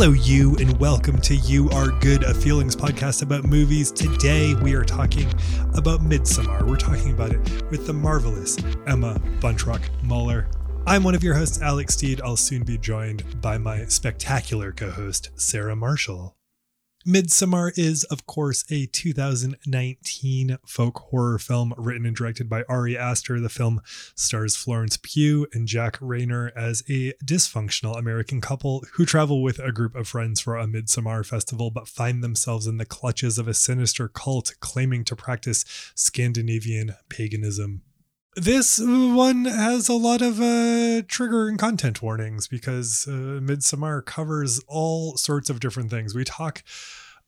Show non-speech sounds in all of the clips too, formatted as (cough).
Hello, you, and welcome to You Are Good, a feelings podcast about movies. Today, we are talking about Midsommar. We're talking about it with the marvelous Emma Buntrock Muller. I'm one of your hosts, Alex Steed. I'll soon be joined by my spectacular co host, Sarah Marshall. Midsommar is, of course, a 2019 folk horror film written and directed by Ari Aster. The film stars Florence Pugh and Jack Reynor as a dysfunctional American couple who travel with a group of friends for a Midsommar festival but find themselves in the clutches of a sinister cult claiming to practice Scandinavian paganism. This one has a lot of uh, trigger and content warnings because uh, Midsommar covers all sorts of different things. We talk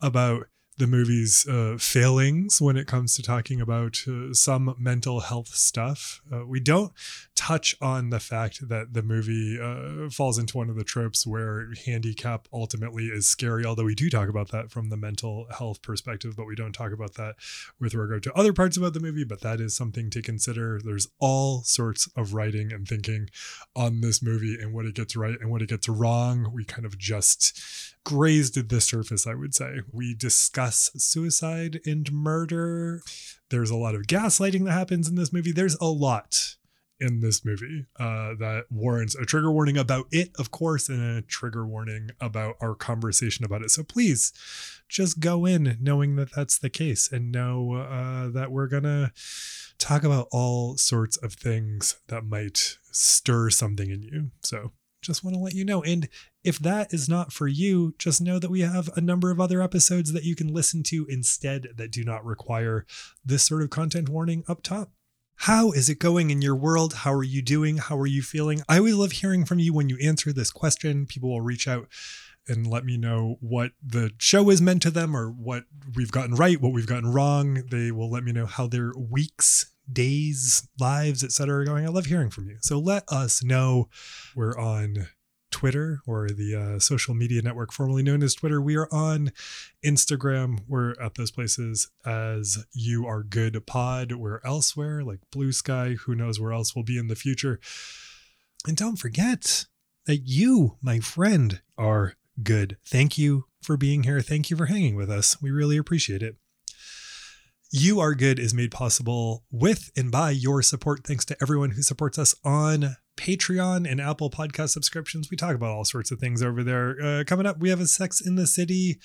about the movie's uh, failings when it comes to talking about uh, some mental health stuff. Uh, we don't touch on the fact that the movie uh, falls into one of the tropes where handicap ultimately is scary, although we do talk about that from the mental health perspective, but we don't talk about that with regard to other parts about the movie. But that is something to consider. There's all sorts of writing and thinking on this movie and what it gets right and what it gets wrong. We kind of just grazed the surface, I would say. We discuss suicide and murder. There's a lot of gaslighting that happens in this movie. There's a lot in this movie uh, that warrants a trigger warning about it, of course, and a trigger warning about our conversation about it. So please just go in knowing that that's the case and know uh, that we're going to talk about all sorts of things that might stir something in you. So just want to let you know. And if that is not for you, just know that we have a number of other episodes that you can listen to instead that do not require this sort of content warning up top. How is it going in your world? How are you doing? How are you feeling? I always love hearing from you when you answer this question. People will reach out and let me know what the show is meant to them or what we've gotten right, what we've gotten wrong. They will let me know how their weeks days, lives, etc. are going. I love hearing from you. So let us know. We're on Twitter or the uh, social media network formerly known as Twitter. We are on Instagram. We're at those places as You Are Good Pod. We're elsewhere like Blue Sky. Who knows where else we'll be in the future. And don't forget that you, my friend, are good. Thank you for being here. Thank you for hanging with us. We really appreciate it. You Are Good is made possible with and by your support. Thanks to everyone who supports us on Patreon and Apple Podcast subscriptions. We talk about all sorts of things over there. Uh, coming up, we have a Sex in the City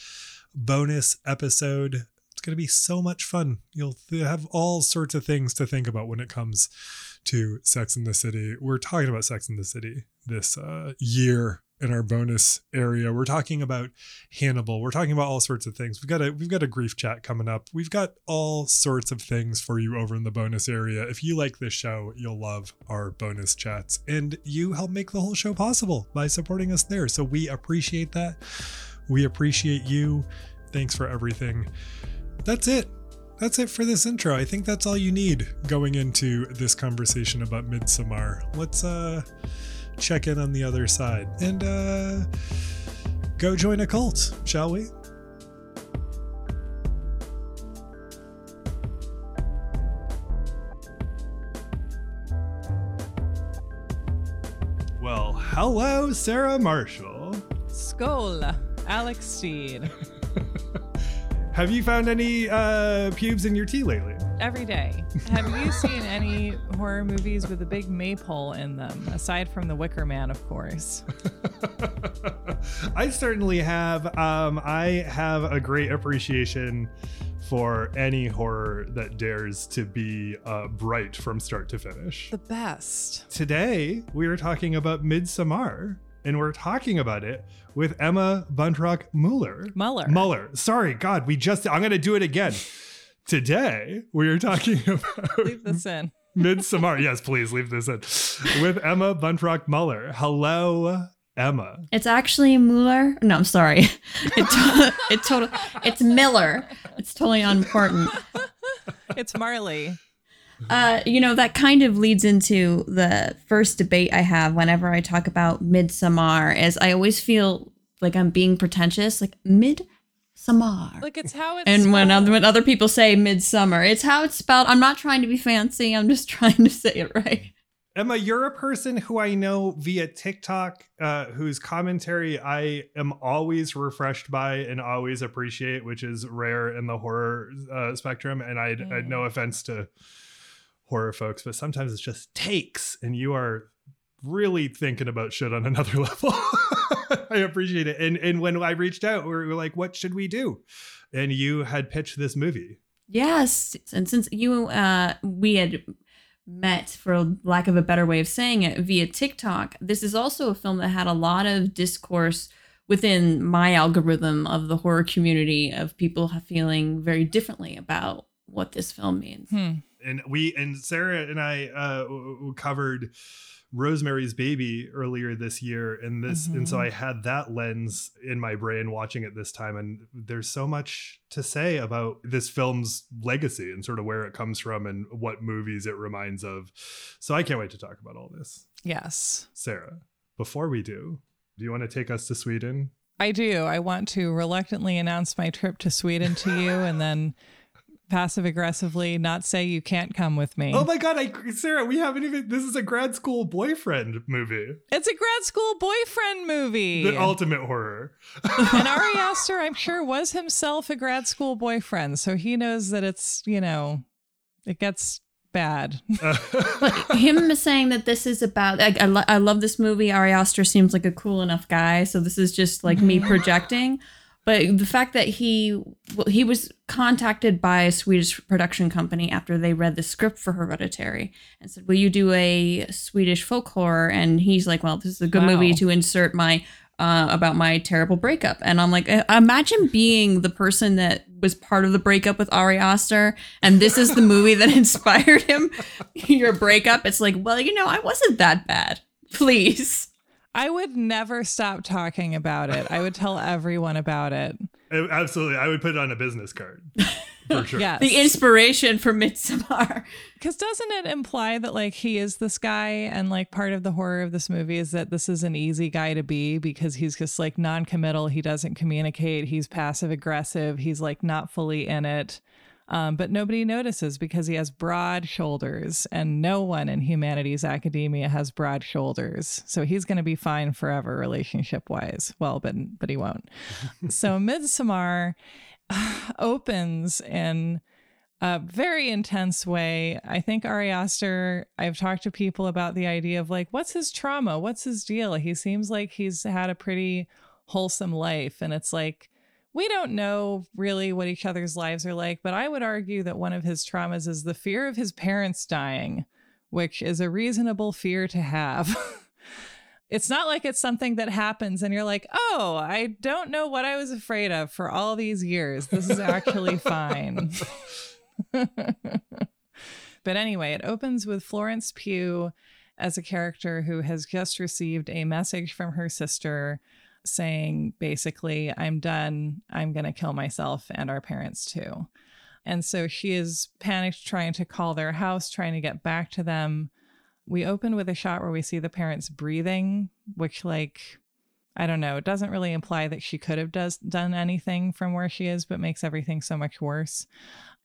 bonus episode. It's going to be so much fun. You'll have all sorts of things to think about when it comes to Sex in the City. We're talking about Sex in the City this uh, year in our bonus area. We're talking about Hannibal. We're talking about all sorts of things. We've got a we've got a grief chat coming up. We've got all sorts of things for you over in the bonus area. If you like this show, you'll love our bonus chats and you help make the whole show possible by supporting us there. So we appreciate that. We appreciate you. Thanks for everything. That's it. That's it for this intro. I think that's all you need going into this conversation about Midsommar. Let's uh check in on the other side and uh, go join a cult, shall we? Well, hello, Sarah Marshall. Skål, Alex Steed. (laughs) Have you found any uh, pubes in your tea lately? Every day. Have you seen any horror movies with a big maypole in them, aside from The Wicker Man, of course? (laughs) I certainly have. Um, I have a great appreciation for any horror that dares to be uh, bright from start to finish. The best. Today, we are talking about Midsommar, and we're talking about it with Emma Buntrock Muller. Muller. Muller. Sorry, God, we just, I'm going to do it again. Today, we are talking (laughs) about. Leave this in. (laughs) Midsommar. yes, please leave this in. With Emma Buntrock Muller. Hello, Emma. It's actually Muller. No, I'm sorry. (laughs) It, to- it total. It's Miller. It's totally unimportant. It's Marley. Uh, you know that kind of leads into the first debate I have whenever I talk about Midsommar. Is I always feel like I'm being pretentious, like Midsommar. Like it's how it's. and when other, when other people say midsummer, it's how it's spelled. I'm not trying to be fancy. I'm just (laughs) trying to say it right. Emma, you're a person who I know via TikTok, uh, whose commentary I am always refreshed by and always appreciate, which is rare in the horror uh, spectrum. And I, I no offense to horror folks, but sometimes it's just takes, and you are really thinking about shit on another (laughs) level. (laughs) I appreciate it. And and when I reached out, we were like, "What should we do?" And you had pitched this movie. Yes, and since you uh we had met for lack of a better way of saying it via TikTok, this is also a film that had a lot of discourse within my algorithm of the horror community of people feeling very differently about what this film means. Hmm. And we and Sarah and I uh covered Rosemary's Baby earlier this year, and this, and so Mhm. I had that lens in my brain watching it this time. And there's so much to say about this film's legacy and sort of where it comes from and what movies it reminds of. So I can't wait to talk about all this. Yes. Sarah, before we do, do you want to take us to Sweden? I do. I want to reluctantly announce my trip to Sweden to you and then (laughs) passive aggressively not say you can't come with me. Oh my god, I Sarah, we haven't even this is a grad school boyfriend movie. it's a grad school boyfriend movie. The ultimate horror. and (laughs) Ari Aster, I'm sure, was himself a grad school boyfriend, so he knows that it's, you know, it gets bad. (laughs) But him saying that this is about, I, I, lo- I love this movie. Ari Aster seems like a cool enough guy, so this is just like me mm-hmm. projecting. But the fact that he well, he was contacted by a Swedish production company after they read the script for Hereditary and said, "Will you do a Swedish folk horror?" And he's like, "Well, this is a good Wow. movie to insert my uh, about my terrible breakup." And I'm like, "Uh, imagine being the person that was part of the breakup with Ari Aster, and this is the movie that (laughs) inspired him. (laughs) Your breakup. It's like, well, you know, I wasn't that bad. Please." I would never stop talking about it. I would tell (laughs) everyone about it. Absolutely. I would put it on a business card. For (laughs) sure. Yes. The inspiration for Midsommar. (laughs) Because doesn't it imply that like he is this guy and like part of the horror of this movie is that this is an easy guy to be because he's just like non-committal, he doesn't communicate, he's passive aggressive, he's like not fully in it. Um, but nobody notices because he has broad shoulders, and no one in humanities academia has broad shoulders. So he's going to be fine forever, relationship wise. Well, but but he won't. (laughs) so Midsommar (sighs) opens in a very intense way. I think Ari Aster, I've talked to people about the idea of like, what's his trauma? What's his deal? He seems like he's had a pretty wholesome life. And it's like, we don't know really what each other's lives are like, but I would argue that one of his traumas is the fear of his parents dying, which is a reasonable fear to have. (laughs) it's not like it's something that happens and you're like, oh, I don't know what I was afraid of for all these years. This is actually (laughs) fine. (laughs) but anyway, it opens with Florence Pugh as a character who has just received a message from her sister saying, basically, I'm done. I'm going to kill myself and our parents too. And so she is panicked, trying to call their house, trying to get back to them. We open with a shot where we see the parents breathing, which, like, I don't know, it doesn't really imply that she could have does, done anything from where she is, but makes everything so much worse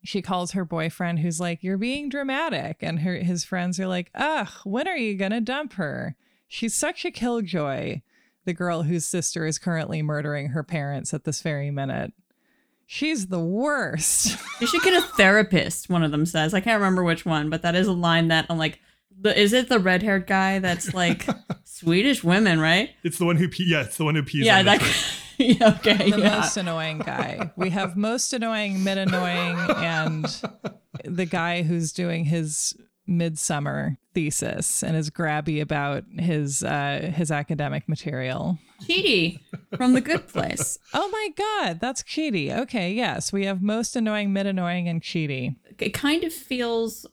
she calls her boyfriend who's like you're being dramatic and her his friends are like ugh when are you gonna dump her she's such a killjoy the girl whose sister is currently murdering her parents at this very minute she's the worst (laughs) You should get a therapist, one of them says. I can't remember which one, but that is a line that I'm like, the, is it the red haired guy that's like (laughs) Swedish women, right? It's the one who pee. Yeah, it's the one who pees. yeah, on the that tree. (laughs) yeah, okay. the yeah. most annoying guy we have most annoying mid annoying and the guy who's doing his midsummer thesis and is grabby about his uh his academic material Chidi from the good place. (laughs) Oh my God, that's Chidi. Okay, yes, we have most annoying, mid annoying, and Chidi. It kind of feels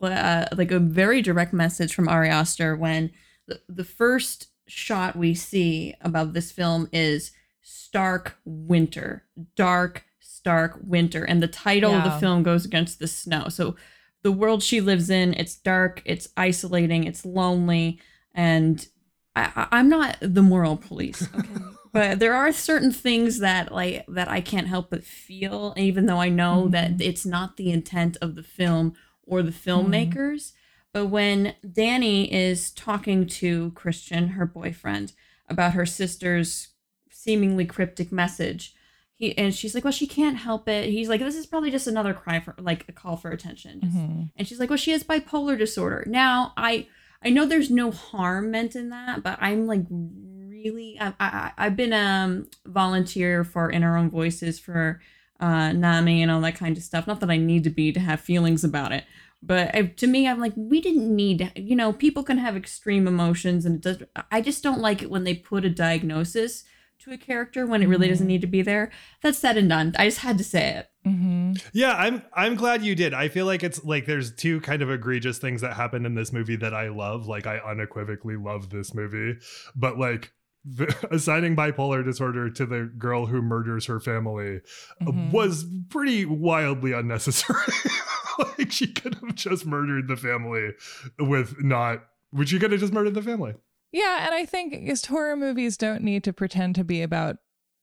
uh, like a very direct message from Ari Aster when the, the first shot we see about this film is stark winter, dark, stark winter. And the title of the film goes against the snow. So the world she lives in, it's dark, it's isolating, it's lonely. And I, I'm not the moral police. Okay. (laughs) but there are certain things that like that I can't help but feel, even though I know that mm-hmm. it's not the intent of the film or the mm-hmm. filmmakers. But when Danny is talking to Christian, her boyfriend, about her sister's seemingly cryptic message, he and she's like, "Well, she can't help it." He's like, "This is probably just another cry for like a call for attention." Mhm. And she's like, "Well, she has bipolar disorder." Now, I I know there's no harm meant in that, but I'm like really I, I I've been um volunteer for In Our Own Voices for uh NAMI and all that kind of stuff. Not that I need to be to have feelings about it. But I, to me, I'm like, we didn't need, you know, people can have extreme emotions, and it does. I just don't like it when they put a diagnosis to a character when it really doesn't need to be there. That's said and done. I just had to say it. Mhm. Yeah, I'm I'm glad you did. I feel like it's like there's two kind of egregious things that happened in this movie that I love. Like I unequivocally love this movie, but like the, (laughs) assigning bipolar disorder to the girl who murders her family Mhm. was pretty wildly unnecessary. (laughs) like she could have just murdered the family with not. Would she could have just murdered the family? Yeah, and I think just horror movies don't need to pretend to be about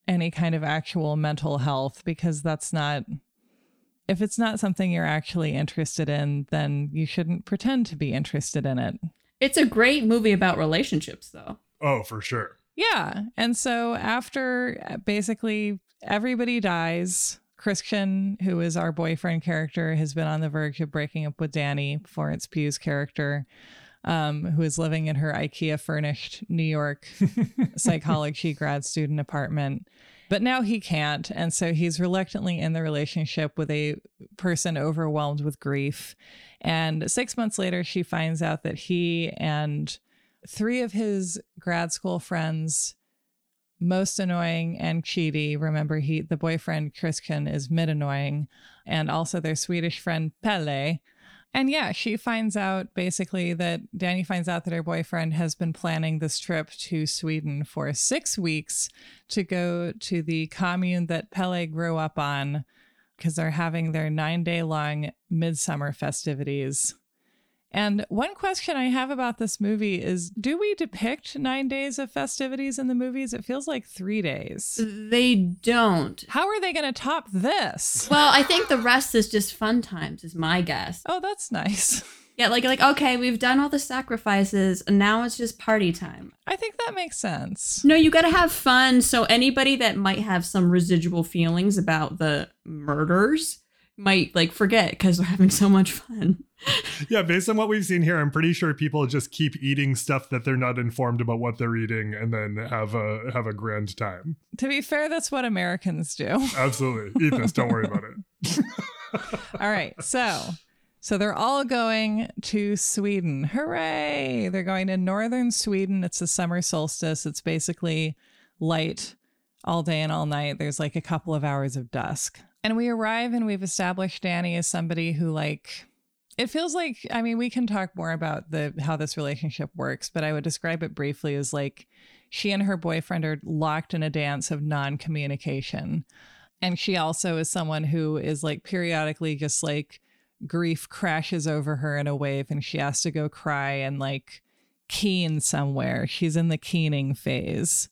any kind of actual mental health because that's not if it's not something you're actually interested in, then you shouldn't pretend to be interested in it. It's a great movie about relationships, though. Oh, for sure. Yeah. And so after uh, basically everybody dies, Christian, who is our boyfriend character, has been on the verge of breaking up with Danny, Florence Pugh's character, um, who is living in her IKEA furnished New York (laughs) psychology grad student apartment. But now he can't. And so he's reluctantly in the relationship with a person overwhelmed with grief. And six months later, she finds out that he and three of his grad school friends, most annoying and chidi. Remember, he the boyfriend Christian is mid annoying, and also their Swedish friend Pelle. And yeah, she finds out basically that Danny finds out that her boyfriend has been planning this trip to Sweden for six weeks to go to the commune that Pelle grew up on because they're having their nine day long midsummer festivities. And one question I have about this movie is do we depict nine days of festivities in the movies? It feels like three days. They don't. How are they going to top this? Well, I think the rest is just fun times, is my guess. Oh, that's nice. (laughs) Yeah, like like okay, we've done all the sacrifices, and now it's just party time. I think that makes sense. No, you got to have fun. So anybody that might have some residual feelings about the murders might like forget because they're having so much fun. (laughs) Yeah, based on what we've seen here, I'm pretty sure people just keep eating stuff that they're not informed about what they're eating, and then have a have a grand time. To be fair, that's what Americans do. (laughs) Absolutely, eat this. Don't worry about it. (laughs) All right. So, so they're all going to Sweden. Hooray! They're going to northern Sweden. It's the summer solstice. It's basically light all day and all night. There's like a couple of hours of dusk. And we arrive and we've established Danny as somebody who like it feels like I mean we can talk more about the how this relationship works, but I would describe it briefly as like she and her boyfriend are locked in a dance of non-communication. And she also is someone who is like periodically just like grief crashes over her in a wave and she has to go cry and like keen somewhere. She's in the keening phase.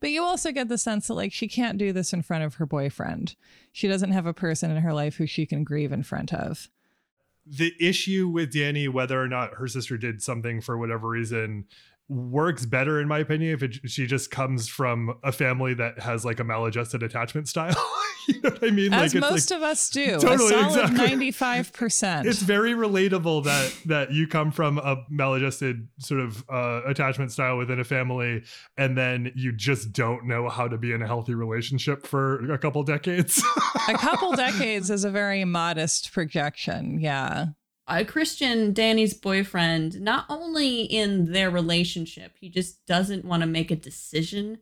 But you also get the sense that like she can't do this in front of her boyfriend. She doesn't have a person in her life who she can grieve in front of. the issue with Danny, whether or not her sister did something for whatever reason, works better in my opinion if it, she just comes from a family that has like a maladjusted attachment style. (laughs) you know what I mean? As like most like of us do. Totally, a solid exactly. 95%. it's very relatable that that you come from a maladjusted sort of uh, attachment style within a family, and then you just don't know how to be in a healthy relationship for a couple decades. (laughs) a couple decades is a very modest projection. Yeah. Uh, Christian, Danny's boyfriend, not only in their relationship, he just doesn't want to make a decision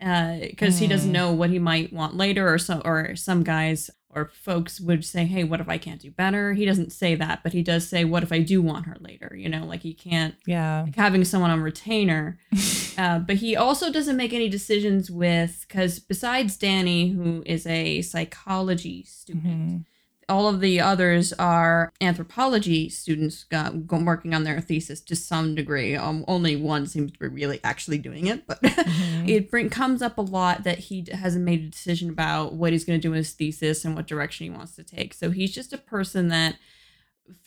because he doesn't Mm. know what he might want later, or some or some guys or folks would say, "Hey, what if I can't do better?" He doesn't say that, but he does say, "What if I do want her later?" You know, like he can't Yeah. like having someone on retainer. (laughs) uh, but he also doesn't make any decisions with because besides Danny, who is a psychology student, Mhm. All of the others are anthropology students uh, working on their thesis to some degree. Um, only one seems to be really actually doing it, but Mhm. (laughs) it bring, comes up a lot that he hasn't made a decision about what he's going to do in his thesis and what direction he wants to take. So he's just a person that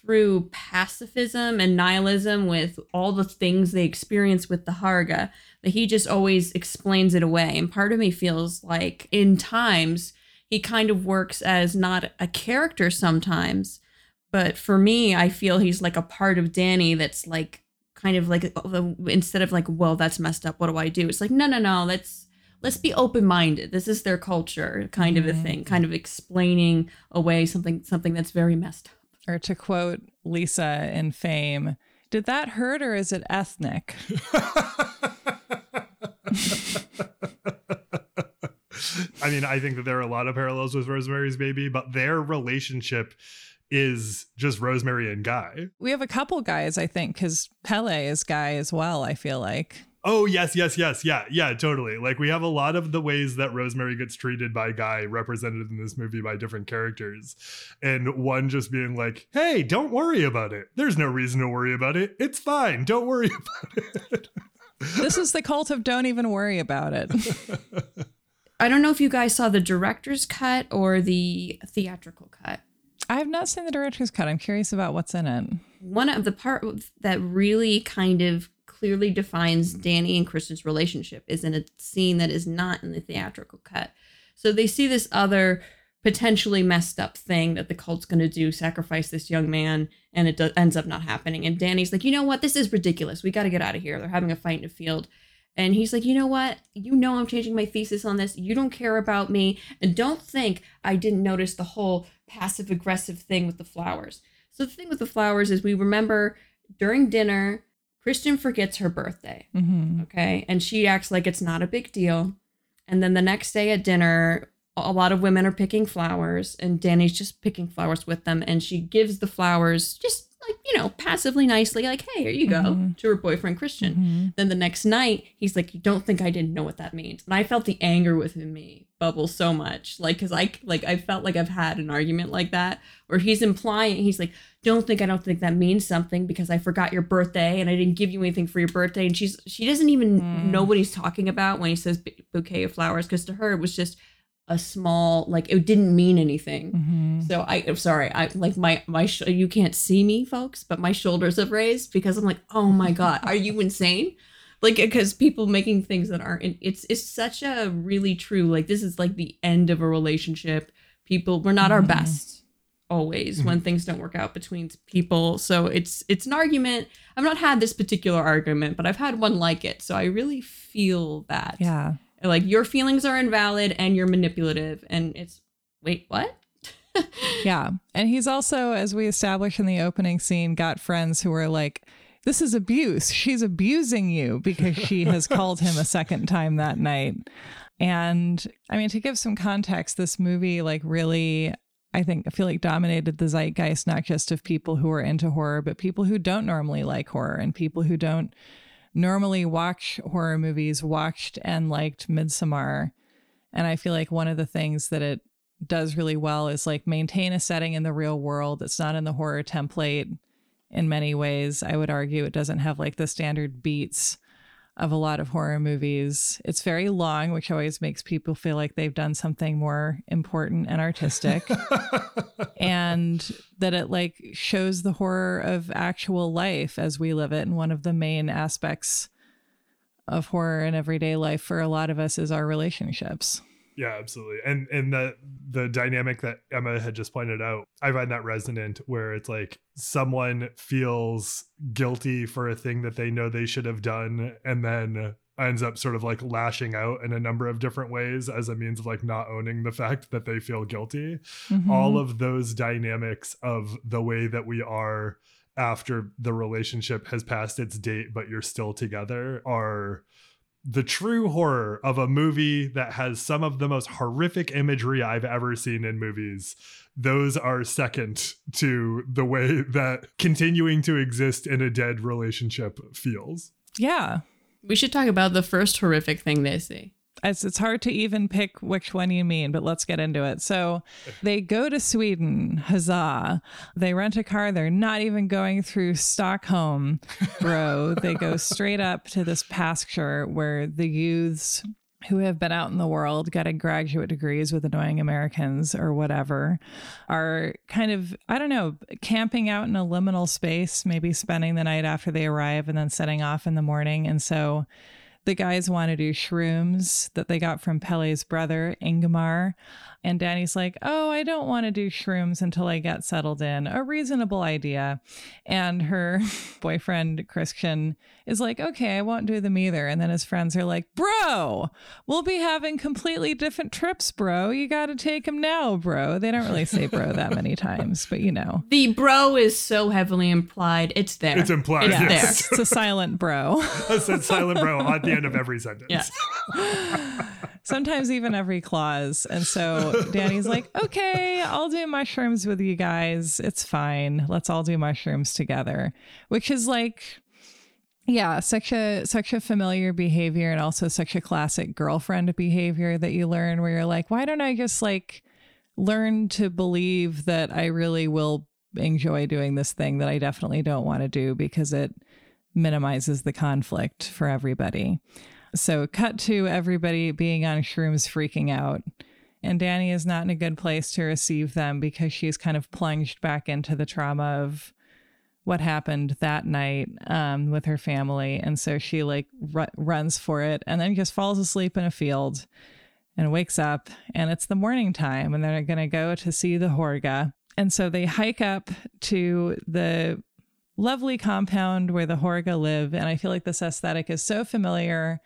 through pacifism and nihilism with all the things they experience with the Harga that he just always explains it away. And part of me feels like in times he kind of works as not a character sometimes, but for me, I feel he's like a part of Danny that's like kind of like instead of like, well, that's messed up. What do I do? It's like, no, no, no. Let's let's be open minded. This is their culture, kind mm-hmm. of a thing. Kind of explaining away something something that's very messed up. Or to quote Lisa in Fame, did that hurt or is it ethnic? (laughs) (laughs) I mean, I think that there are a lot of parallels with Rosemary's Baby, but their relationship is just Rosemary and Guy. We have a couple guys, I think, because Pelle is Guy as well, I feel like. Oh, yes, yes, yes. Yeah, yeah, totally. Like, we have a lot of the ways that Rosemary gets treated by Guy represented in this movie by different characters. And one just being like, hey, don't worry about it. There's no reason to worry about it. It's fine. Don't worry (laughs) about it. this is the cult of don't even worry about it. (laughs) I don't know if you guys saw the director's cut or the theatrical cut. I have not seen the director's cut. I'm curious about what's in it. One of the part that really kind of clearly defines Danny and Christian's relationship is in a scene that is not in the theatrical cut. So they see this other potentially messed up thing that the cult's going to do, sacrifice this young man, and it do- ends up not happening. And Danny's like, you know what? This is ridiculous. We got to get out of here. They're having a fight in a field. And he's like, you know what? You know I'm changing my thesis on this. You don't care about me. And don't think I didn't notice the whole passive aggressive thing with the flowers. So the thing with the flowers is we remember during dinner, Christian forgets her birthday. Mm-hmm. Okay. And she acts like it's not a big deal. And then the next day at dinner, a lot of women are picking flowers, and Danny's just picking flowers with them. And she gives the flowers just like you know passively nicely like hey here you go mm-hmm. to her boyfriend christian mm-hmm. then the next night he's like you don't think i didn't know what that means and i felt the anger within me bubble so much like because i like i felt like i've had an argument like that where he's implying he's like don't think i don't think that means something because i forgot your birthday and i didn't give you anything for your birthday and she's she doesn't even mm. know what he's talking about when he says bouquet of flowers because to her it was just a small like it didn't mean anything. Mm-hmm. so i i'm sorry i like my my sh- you can't see me folks but my shoulders have raised because i'm like oh my god are you insane? (laughs) Like because people making things that aren't it's it's such a really true like this is like the end of a relationship. People we're not mm-hmm. our best always mm-hmm. when things don't work out between people. So it's it's an argument. I've not had this particular argument but i've had one like it. So i really feel that yeah like your feelings are invalid and you're manipulative and it's wait what? (laughs) Yeah. And he's also as we established in the opening scene got friends who are like this is abuse. She's abusing you because she has (laughs) called him a second time that night. And i mean to give some context this movie like really I think I feel like dominated the zeitgeist not just of people who are into horror, but people who don't normally like horror and people who don't normally watch horror movies, watched and liked Midsommar. And I feel like one of the things that it does really well is like maintain a setting in the real world that's not in the horror template in many ways. I would argue it doesn't have like the standard beats of a lot of horror movies. It's very long, which always makes people feel like they've done something more important and artistic. (laughs) and that it like shows the horror of actual life as we live it. And one of the main aspects of horror in everyday life for a lot of us is our relationships. Yeah, absolutely. And and the the dynamic that Emma had just pointed out, I find that resonant where it's like someone feels guilty for a thing that they know they should have done and then ends up sort of like lashing out in a number of different ways as a means of like not owning the fact that they feel guilty. Mm-hmm. All of those dynamics of the way that we are after the relationship has passed its date but you're still together are the true horror of a movie that has some of the most horrific imagery I've ever seen in movies. Those are second to the way that continuing to exist in a dead relationship feels. Yeah. We should talk about the first horrific thing they see. It's, it's hard to even pick which one you mean, but let's get into it. So (laughs) they go to Sweden, huzzah. They rent a car. They're not even going through Stockholm, bro. (laughs) they go straight up to this pasture where the youths who have been out in the world getting graduate degrees with annoying Americans or whatever are kind of, I don't know, camping out in a liminal space, maybe spending the night after they arrive and then setting off in the morning. And so the guys want to do shrooms that they got from Pelle's brother, Ingmar. And Danny's like, Oh, I don't want to do shrooms until I get settled in. A reasonable idea. And her (laughs) boyfriend, Christian, is like, Okay, I won't do them either. And then his friends are like, Bro, we'll be having completely different trips, bro. You got to take them now, bro. They don't really say bro that many (laughs) times, but you know. The bro is so heavily implied. It's there. It's implied. It's yes. It's a silent bro. (laughs) That's a silent bro at the end of every sentence. Yeah. Sometimes even every clause. And so (laughs) Danny's like, okay, I'll do mushrooms with you guys. It's fine. Let's all do mushrooms together. Which is like yeah, such a such a familiar behavior and also such a classic girlfriend behavior that you learn where you're like, why don't I just like learn to believe that I really will enjoy doing this thing that I definitely don't want to do because it minimizes the conflict for everybody. So, cut to everybody being on shrooms freaking out. And Danny is not in a good place to receive them because she's kind of plunged back into the trauma of what happened that night um, with her family. And so she like r- runs for it and then just falls asleep in a field and wakes up. And it's the morning time and they're going to go to see the Horga. And so they hike up to the lovely compound where the Horga live. And I feel like this aesthetic is so familiar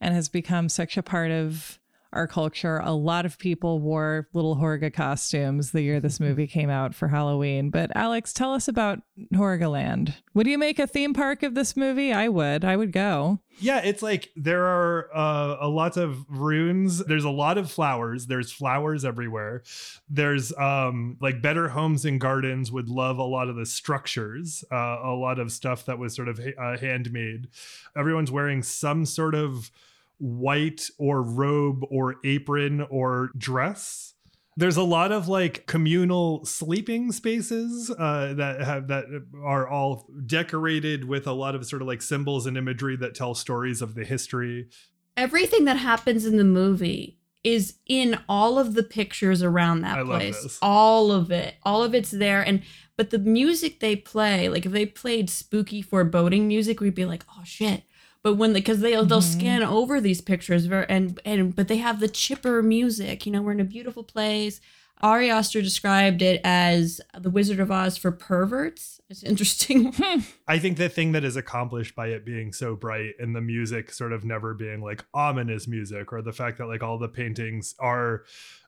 and has become such a part of our culture. A lot of people wore little Horga costumes the year this movie came out for Halloween. But Alex, tell us about Horgaland. Would you make a theme park of this movie? I would. I would go. Yeah, it's like there are uh, a lot of runes. There's a lot of flowers. There's flowers everywhere. There's um, like Better Homes and Gardens would love a lot of the structures, uh, a lot of stuff that was sort of uh, handmade. Everyone's wearing some sort of white or robe or apron or dress there's a lot of like communal sleeping spaces uh, that have that are all decorated with a lot of sort of like symbols and imagery that tell stories of the history Everything that happens in the movie is in all of the pictures around that I place. All of it. All of it's there. And but the music they play, like if they played spooky foreboding music, we'd be like, oh shit. But when because they they'll Mhm. scan over these pictures ver- and and but they have the chipper music. You know, we're in a beautiful place. Ari Aster described it as the Wizard of Oz for perverts. It's interesting. (laughs) I think the thing that is accomplished by it being so bright and the music sort of never being like ominous music, or the fact that like all the paintings are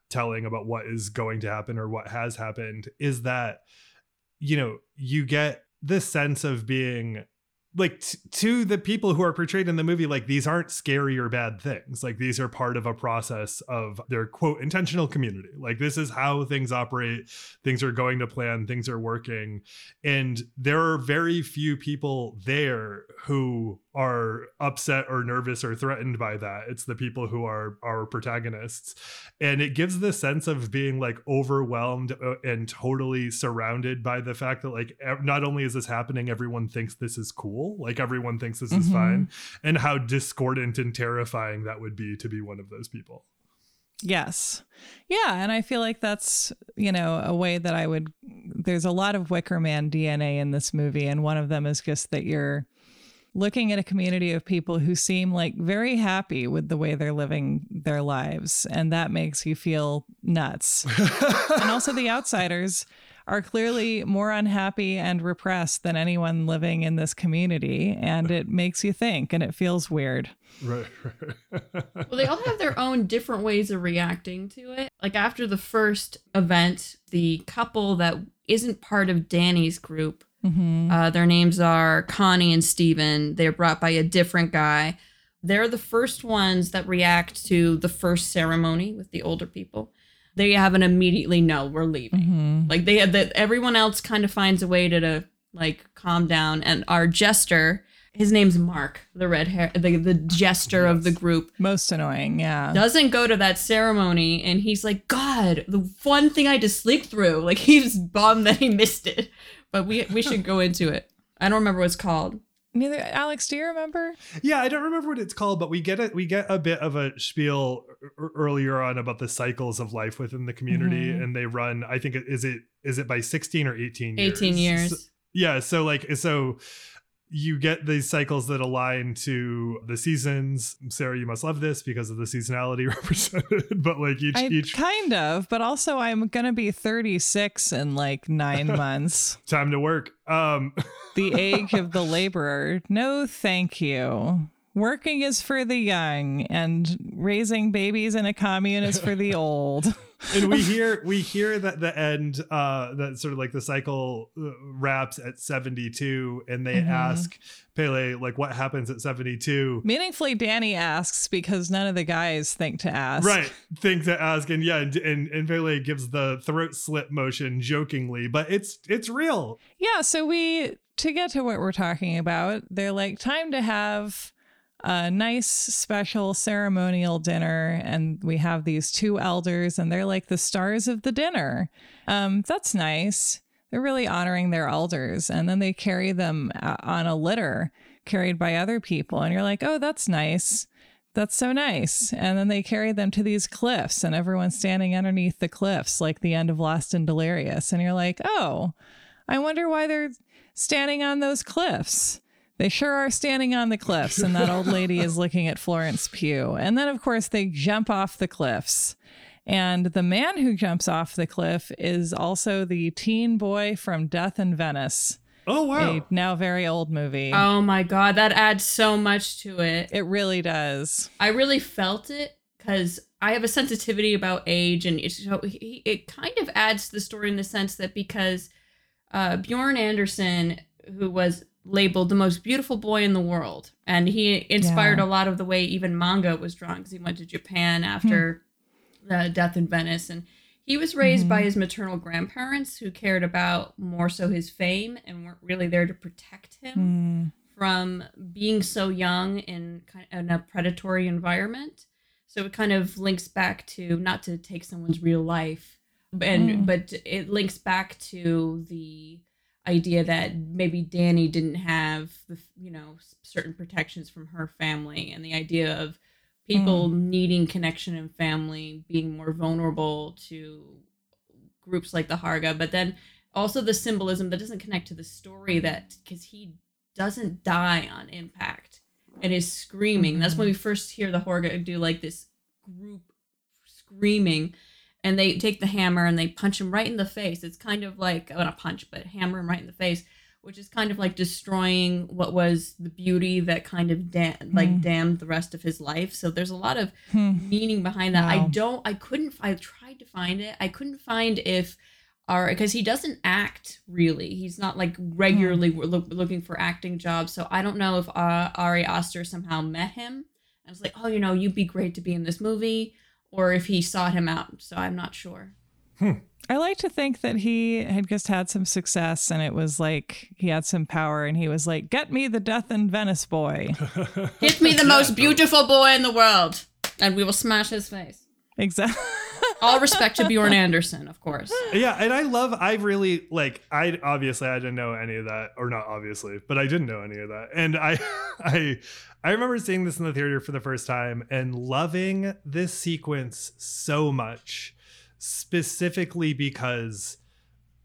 telling about what is going to happen or what has happened, is that, you know, you get this sense of being like t- to the people who are portrayed in the movie like these aren't scary or bad things. Like these are part of a process of their quote intentional community. Like this is how things operate. Things are going to plan. Things are working. And there are very few people there who are upset or nervous or threatened by that it's the people who are our protagonists and it gives the sense of being like overwhelmed uh, and totally surrounded by the fact that like not only is this happening everyone thinks this is cool like everyone thinks this is Mhm. fine and how discordant and terrifying that would be to be one of those people Yes. Yeah. And I feel like that's, you know, a way that I would. There's a lot of Wicker Man DNA in this movie. And one of them is just that you're looking at a community of people who seem like very happy with the way they're living their lives. And that makes you feel nuts. (laughs) and also, the outsiders are clearly more unhappy and repressed than anyone living in this community. And it makes you think and it feels weird. right, well, they all have their own different ways of reacting to it. Like after the first event, the couple that isn't part of Danny's group, Mm-hmm. uh, their names are Connie and Steven. They're brought by a different guy. They're the first ones that react to the first ceremony with the older people. They have an immediately no, we're leaving. Mm-hmm. Like they have that everyone else kind of finds a way to, to like calm down. And our jester, his name's Mark, the red hair, the, the jester of the group, Most annoying. Yeah. doesn't go to that ceremony and he's like god the one thing i had to sleep through like he's bummed that he missed it but we we should go into it i don't remember what it's called Neither Alex, do you remember? Yeah, I don't remember what it's called, but we get it. We get a bit of a spiel earlier on about the cycles of life within the community, Mhm. and they run. I think is it is it by sixteen or eighteen years? 18 years. So- yeah, so like so you get these cycles that align to the seasons. Sarah, you must love this because of the seasonality (laughs) represented. but like each I each kind of, but also I'm gonna be 36 in like nine (laughs) months. time to work. Um, (laughs) The age of the laborer. No, thank you. Working is for the young, and raising babies in a commune is for the old. And we (laughs) hear we hear that the end uh that sort of like the cycle uh, wraps at 72 and they Mhm. ask pelle like what happens at 72 Meaningfully, Danny asks because none of the guys think to ask. right think to ask and yeah and, and and pelle gives the throat slit motion jokingly but it's it's real Yeah, so we to get to what we're talking about, they're like time to have a nice special ceremonial dinner and we have these two elders and they're like the stars of the dinner. Um that's nice. They're really honoring their elders and then they carry them uh, on a litter carried by other people and you're like, "Oh, that's nice." That's so nice. And then they carry them to these cliffs, and everyone's standing underneath the cliffs, like the end of Lost and Delirious. And you're like, oh, I wonder why they're standing on those cliffs. They sure are standing on the cliffs. And that old (laughs) lady is looking at Florence Pugh. And then, of course, they jump off the cliffs. And the man who jumps off the cliff is also the teen boy from Death in Venice, oh wow a now very old movie. Oh my god, that adds so much to it. It really does. I really felt it because I have a sensitivity about age, and it's, so he, it kind of adds to the story in the sense that because uh, Björn Andrésen, who was labeled the most beautiful boy in the world, and he inspired Yeah. a lot of the way even manga was drawn because he went to Japan after the death in Venice, and he was raised by Mhm. his maternal grandparents who cared about more so his fame and weren't really there to protect him Hmm. from being so young in kind of in a predatory environment. So it kind of links back to not to take someone's real life, and Mm. but it links back to the idea that maybe Danny didn't have the you know certain protections from her family, and the idea of people mm. needing connection and family being more vulnerable to groups like the Harga, but then also the symbolism that doesn't connect to the story that because he doesn't die on impact and is screaming. That's when we mm-hmm. first hear the Horga do like this group screaming, and they take the hammer and they punch him right in the face. It's kind of like well, not punch, but hammer him right in the face, which is kind of like destroying what was the beauty that kind of da- like Hmm. damned the rest of his life. So there's a lot of Hmm. meaning behind that. I don't. I couldn't. I tried to find it. I couldn't find if are because he doesn't act really. He's not like regularly loo- looking for acting jobs. So I don't know if uh, Ari Aster somehow met him I was like, oh, you know, you'd be great to be in this movie, or if he sought him out. So I'm not sure. Hmm. I like to think that he had just had some success and it was like he had some power and he was like, Get me the Death in Venice boy. (laughs) Get me the most beautiful boy in the world, and we will smash his face. exactly. (laughs) All respect to Björn Andrésen, of course. yeah and i love i really like i obviously i didn't know any of that or not obviously but i didn't know any of that and i (laughs) i i remember seeing this in the theater for the first time and loving this sequence so much specifically because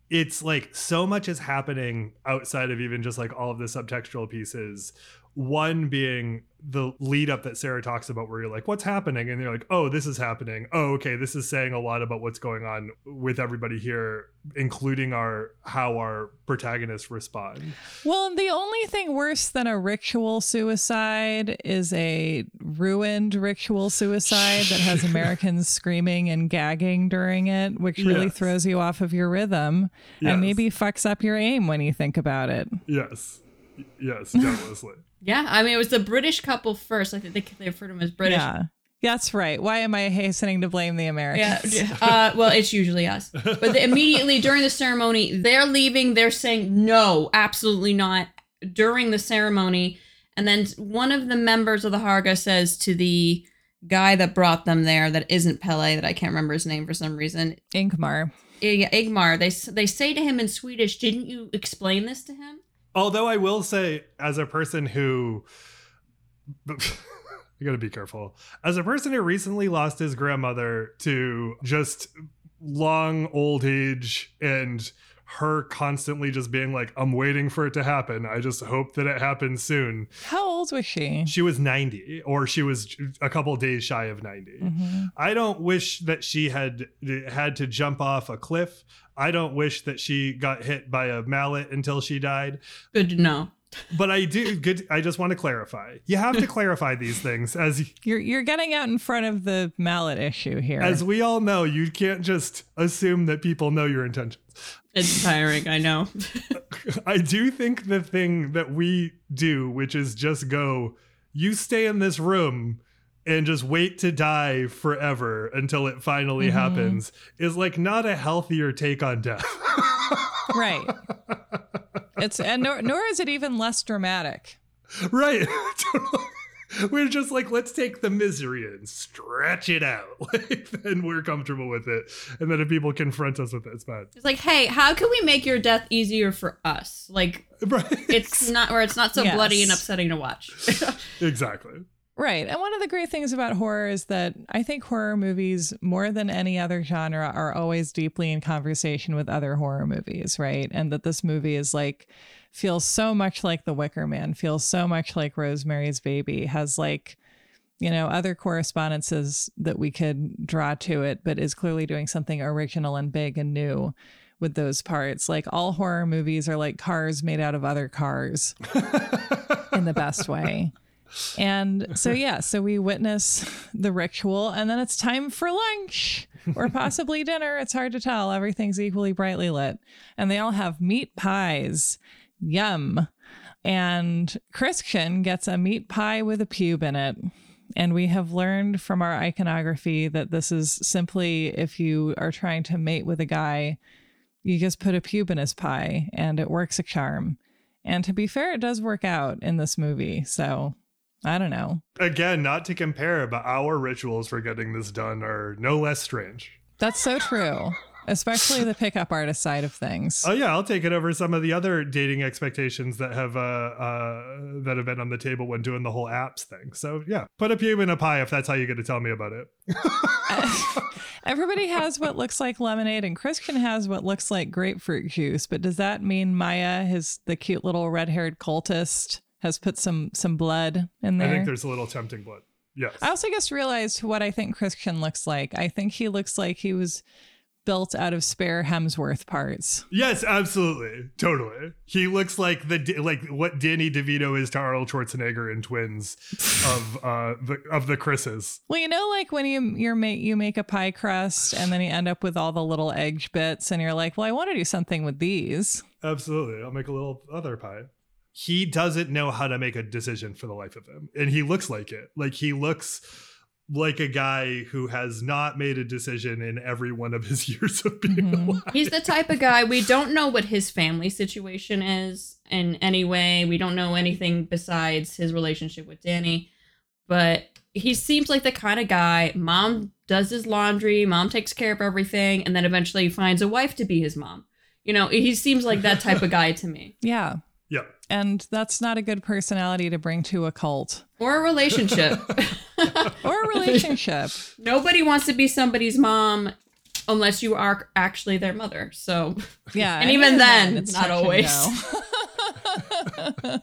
it's like so much is happening outside of even just like all of the subtextual pieces one being the lead up that Sarah talks about where you're like what's happening and you're like oh this is happening oh okay this is saying a lot about what's going on with everybody here including our how our protagonists respond well, the only thing worse than a ritual suicide is a ruined ritual suicide that has (laughs) Americans screaming and gagging during it, which really Yes. throws you off of your rhythm Yes. and maybe fucks up your aim when you think about it. yes yes doubtlessly Yeah, I mean, it was the British couple first. I think they, they refer to him as British. Yeah. That's right. Why am I hastening to blame the Americans? yeah. Uh, well, it's usually us. But they, immediately during the ceremony, they're leaving. They're saying no, absolutely not during the ceremony. And then one of the members of the Harga says to the guy that brought them there, that isn't Pelle, that I can't remember his name for some reason, Ingmar. I- Igmar. They they say to him in Swedish, "Didn't you explain this to him?" Although I will say, as a person who. (laughs) I gotta be careful. As a person who recently lost his grandmother to just long old age and her constantly just being like, I'm waiting for it to happen. I just hope that it happens soon. How old was she? She was 90, or she was a couple days shy of 90. Mm-hmm. I don't wish that she had had to jump off a cliff. I don't wish that she got hit by a mallet until she died. Good to know. But I do good I just want to clarify. You have to clarify these things as You're you're getting out in front of the mallet issue here. as we all know, you can't just assume that people know your intentions. It's tiring, I know. (laughs) I do think the thing that we do, which is just go, you stay in this room and just wait to die forever until it finally Mm-hmm. happens, is like not a healthier take on death. (laughs) right. It's and nor, nor is it even less dramatic. right. (laughs) We're just like, let's take the misery and stretch it out. (laughs) Like, then we're comfortable with it. And then if people confront us with it, it's bad. It's like, hey, how can we make your death easier for us? Like, Right. it's not where it's not so Yes. bloody and upsetting to watch. exactly. Right. And one of the great things about horror is that I think horror movies, more than any other genre, are always deeply in conversation with other horror movies, right? And that this movie is like, feels so much like The Wicker Man, feels so much like Rosemary's Baby, has like, you know, other correspondences that we could draw to it, but is clearly doing something original and big and new with those parts. Like all horror movies are like cars made out of other cars (laughs) in the best way. And (laughs) so, yeah, so we witness the ritual, and then it's time for lunch or (laughs) possibly dinner. It's hard to tell. Everything's equally brightly lit. And they all have meat pies. Yum. And Christian gets a meat pie with a pube in it. And we have learned from our iconography that this is simply if you are trying to mate with a guy, you just put a pube in his pie and it works a charm. And to be fair, it does work out in this movie. So I don't know. Again, not to compare, but our rituals for getting this done are no less strange. That's so true, especially the pickup artist side of things. Oh yeah, I'll take it over some of the other dating expectations that have uh, uh that have been on the table when doing the whole apps thing. So yeah, put a pube in a pie if that's how you're going to tell me about it. (laughs) Everybody has what looks like lemonade, and Christian has what looks like grapefruit juice. But does that mean Maya, his the cute little red-haired cultist, has put some some blood in there. I think there's a little tempting blood. Yes. I also just realized what I think Christian looks like. I think he looks like he was built out of spare Hemsworth parts. Yes, absolutely, totally. He looks like the like what Danny DeVito is to Arnold Schwarzenegger in Twins (laughs) of uh the of the Chris's. Well, you know, like when you you make you make a pie crust and then you end up with all the little egg bits, and you're like, well, I want to do something with these. Absolutely, I'll make a little other pie. He doesn't know how to make a decision for the life of him, and he looks like it. Like he looks like a guy who has not made a decision in every one of his (laughs) years of being Mhm. alive. He's the type of guy we don't know what his family situation is in any way. We don't know anything besides his relationship with Danny, but he seems like the kind of guy. Mom does his laundry, mom takes care of everything, and then eventually finds a wife to be his mom. You know, he seems like that type of guy to me. (laughs) Yeah, Yeah. And that's not a good personality to bring to a cult Or a relationship. (laughs) or a relationship. Nobody wants to be somebody's mom unless you are actually their mother. So Yeah, And even then, it's not always. go. (laughs)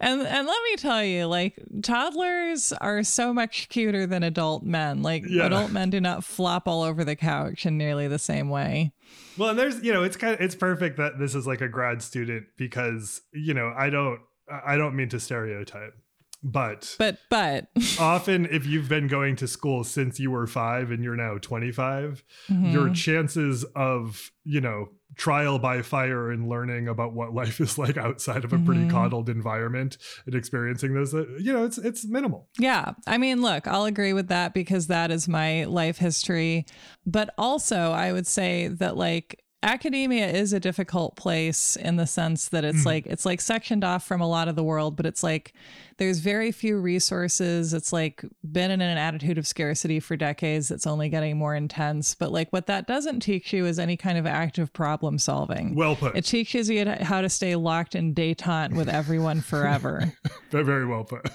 and and let me tell you, like toddlers are so much cuter than adult men. Like Yeah. adult men do not flop all over the couch in nearly the same way. Well, and there's you know it's kind of it's perfect that this is like a grad student because you know I don't I don't mean to stereotype, but But but (laughs) often if you've been going to school since you were five and you're now 25, your Mhm. chances of you know trial by fire and learning about what life is like outside of a pretty Mhm. coddled environment and experiencing those you know it's it's minimal Yeah. I mean, look, I'll agree with that because that is my life history. But also, I would say that, like, academia is a difficult place in the sense that it's mm-hmm. like it's like sectioned off from a lot of the world but it's like there's very few resources it's like been in an attitude of scarcity for decades it's only getting more intense but like what that doesn't teach you is any kind of active problem solving Well put. it teaches you how to stay locked in detente with everyone forever (laughs) Very well put.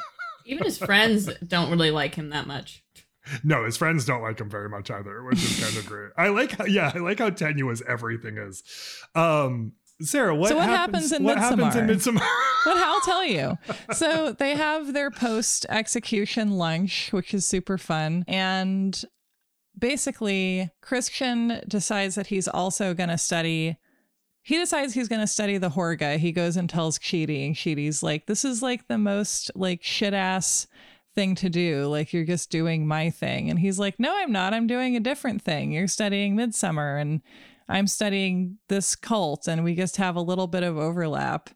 Even his friends don't really like him that much. No, his friends don't like him very much either, which is kind of (laughs) great. I like how, yeah, I like how tenuous everything is. Um, Sarah, what, So what happens in Midsummer? what happens in Midsommar? Midsommar? (laughs) But I'll tell you. So they have their post execution lunch, which is super fun. And basically, Christian decides that he's also going to study. He decides he's going to study the Horga. He goes and tells Chidi, and Chidi's like, This is like the most like shit ass thing to do. Like, you're just doing my thing. And he's like, No, I'm not. I'm doing a different thing. You're studying Midsummer, and I'm studying this cult, and we just have a little bit of overlap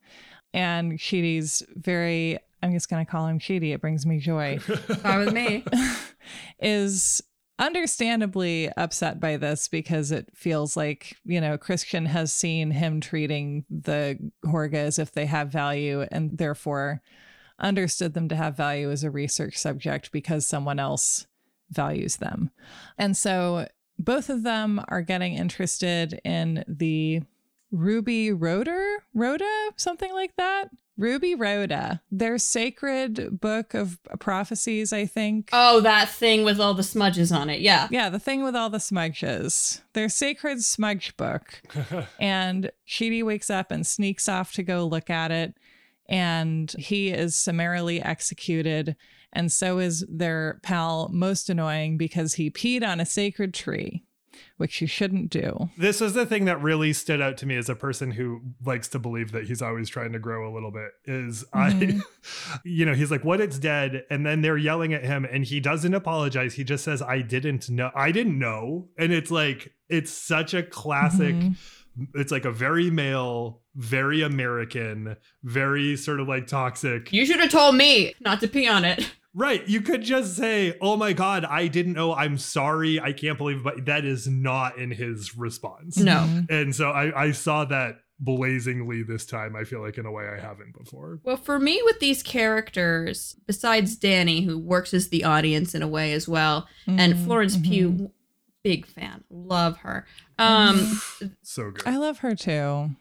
and Chidi's very I'm just gonna call him Chidi, it brings me joy, (laughs) Fine with me. (laughs) is understandably upset by this because it feels like, you know, Christian has seen him treating the Horga as if they have value and therefore understood them to have value as a research subject because someone else values them. And so both of them are getting interested in the Ruby Rhoda, Rhoda, something like that. Ruby Rhoda, their sacred book of prophecies, I think. Oh, that thing with all the smudges on it. Yeah. Yeah, the thing with all the smudges. Their sacred smudge book. (laughs) and Chidi wakes up and sneaks off to go look at it. And he is summarily executed. And so is their pal, most annoying because he peed on a sacred tree, which you shouldn't do. this is the thing that really stood out to me as a person who likes to believe that he's always trying to grow a little bit is I mm-hmm. (laughs) you know he's like what? It's dead. And then they're yelling at him and he doesn't apologize. He just says I didn't know I didn't know. And it's like it's such a classic mm-hmm. It's like a very male very American very sort of like toxic You should have told me not to pee on it. Right. You could just say, Oh my God, I didn't know. I'm sorry. I can't believe. But that is not in his response. No. And so I, I saw that blazingly this time. I feel like in a way I haven't before. Well, for me, with these characters, besides Danny, who works as the audience in a way as well, and Mhm, Florence mhm. Pugh, big fan, love her. Um, (laughs) So good. I love her too.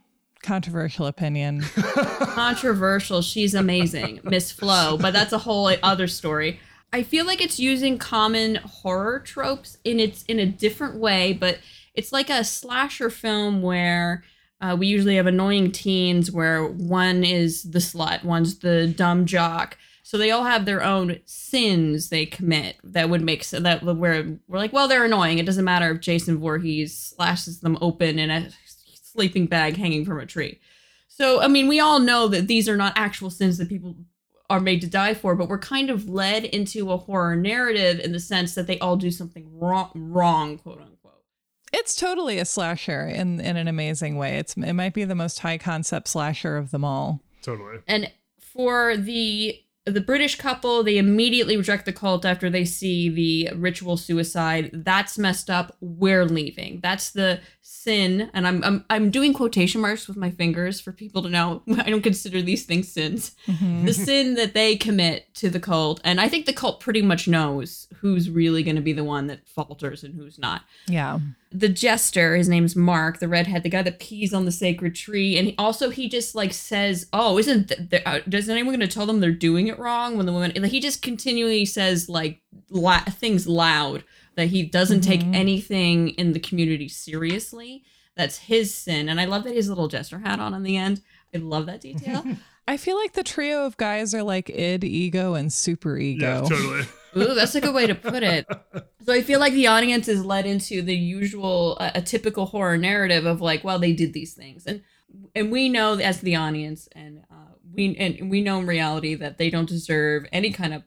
Controversial opinion. (laughs) controversial. She's amazing, (laughs) Miss Flo, but that's a whole other story. I feel like it's using common horror tropes in its in a different way, but it's like a slasher film where uh, we usually have annoying teens where one is the slut, one's the dumb jock. So they all have their own sins they commit that would make so that where we're like, well, they're annoying. It doesn't matter if Jason Voorhees slashes them open in a sleeping bag hanging from a tree. So, I mean, we all know that these are not actual sins that people are made to die for, but we're kind of led into a horror narrative in the sense that they all do something wrong, wrong quote unquote. It's totally a slasher in in an amazing way. It's it might be the most high concept slasher of them all. totally. And for the the British couple, they immediately reject the cult after they see the ritual suicide. That's messed up. We're leaving. That's the sin, and I'm I'm I'm doing quotation marks with my fingers for people to know. (laughs) I don't consider these things sins. the sin that they commit to the cult, and I think the cult pretty much knows who's really going to be the one that falters and who's not Yeah. the jester his name's mark the redhead the guy that pees on the sacred tree and he, also he just like says oh isn't th- th- uh, does anyone going to tell them they're doing it wrong when the woman like he just continually says like la- things loud that he doesn't take Mhm. anything in the community seriously that's his sin and i love that his little jester hat on in the end i love that detail (laughs) I feel like the trio of guys are like id, ego, and super ego. Yeah, totally. (laughs) Ooh, that's a good way to put it. So I feel like the audience is led into the usual, uh, a typical horror narrative of like, well, they did these things, and and we know as the audience, and uh, we and we know in reality that they don't deserve any kind of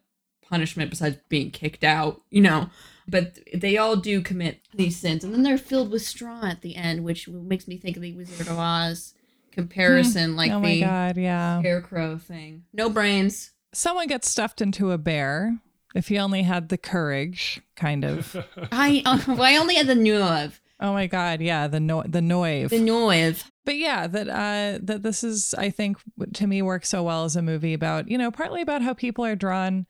punishment besides being kicked out, you know. But they all do commit these sins, and then they're filled with straw at the end, which makes me think of the Wizard of Oz comparison, like oh my the god, yeah. scarecrow thing. No brains. Someone gets stuffed into a bear. If he only had the courage, kind of. (laughs) I uh, well, I only had the new of Oh my god, yeah, the no the noive. The noive. but yeah, that uh that this is I think to me works so well as a movie about, you know, partly about how people are drawn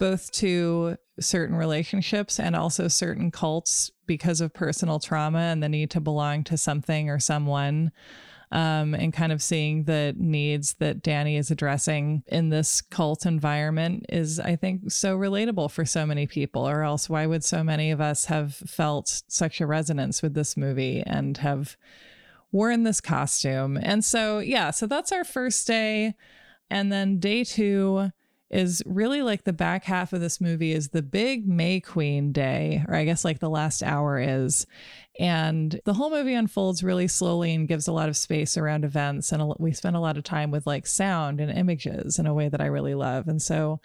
both to certain relationships and also certain cults because of personal trauma and the need to belong to something or someone um, and kind of seeing the needs that Danny is addressing in this cult environment is, I think, so relatable for so many people. Or else, why would so many of us have felt such a resonance with this movie and have worn this costume? And so, yeah, so that's our first day. And then day two is really like the back half of this movie is the big May Queen day, or I guess like the last hour is. And the whole movie unfolds really slowly and gives a lot of space around events. And we spend a lot of time with like sound and images in a way that I really love. And so,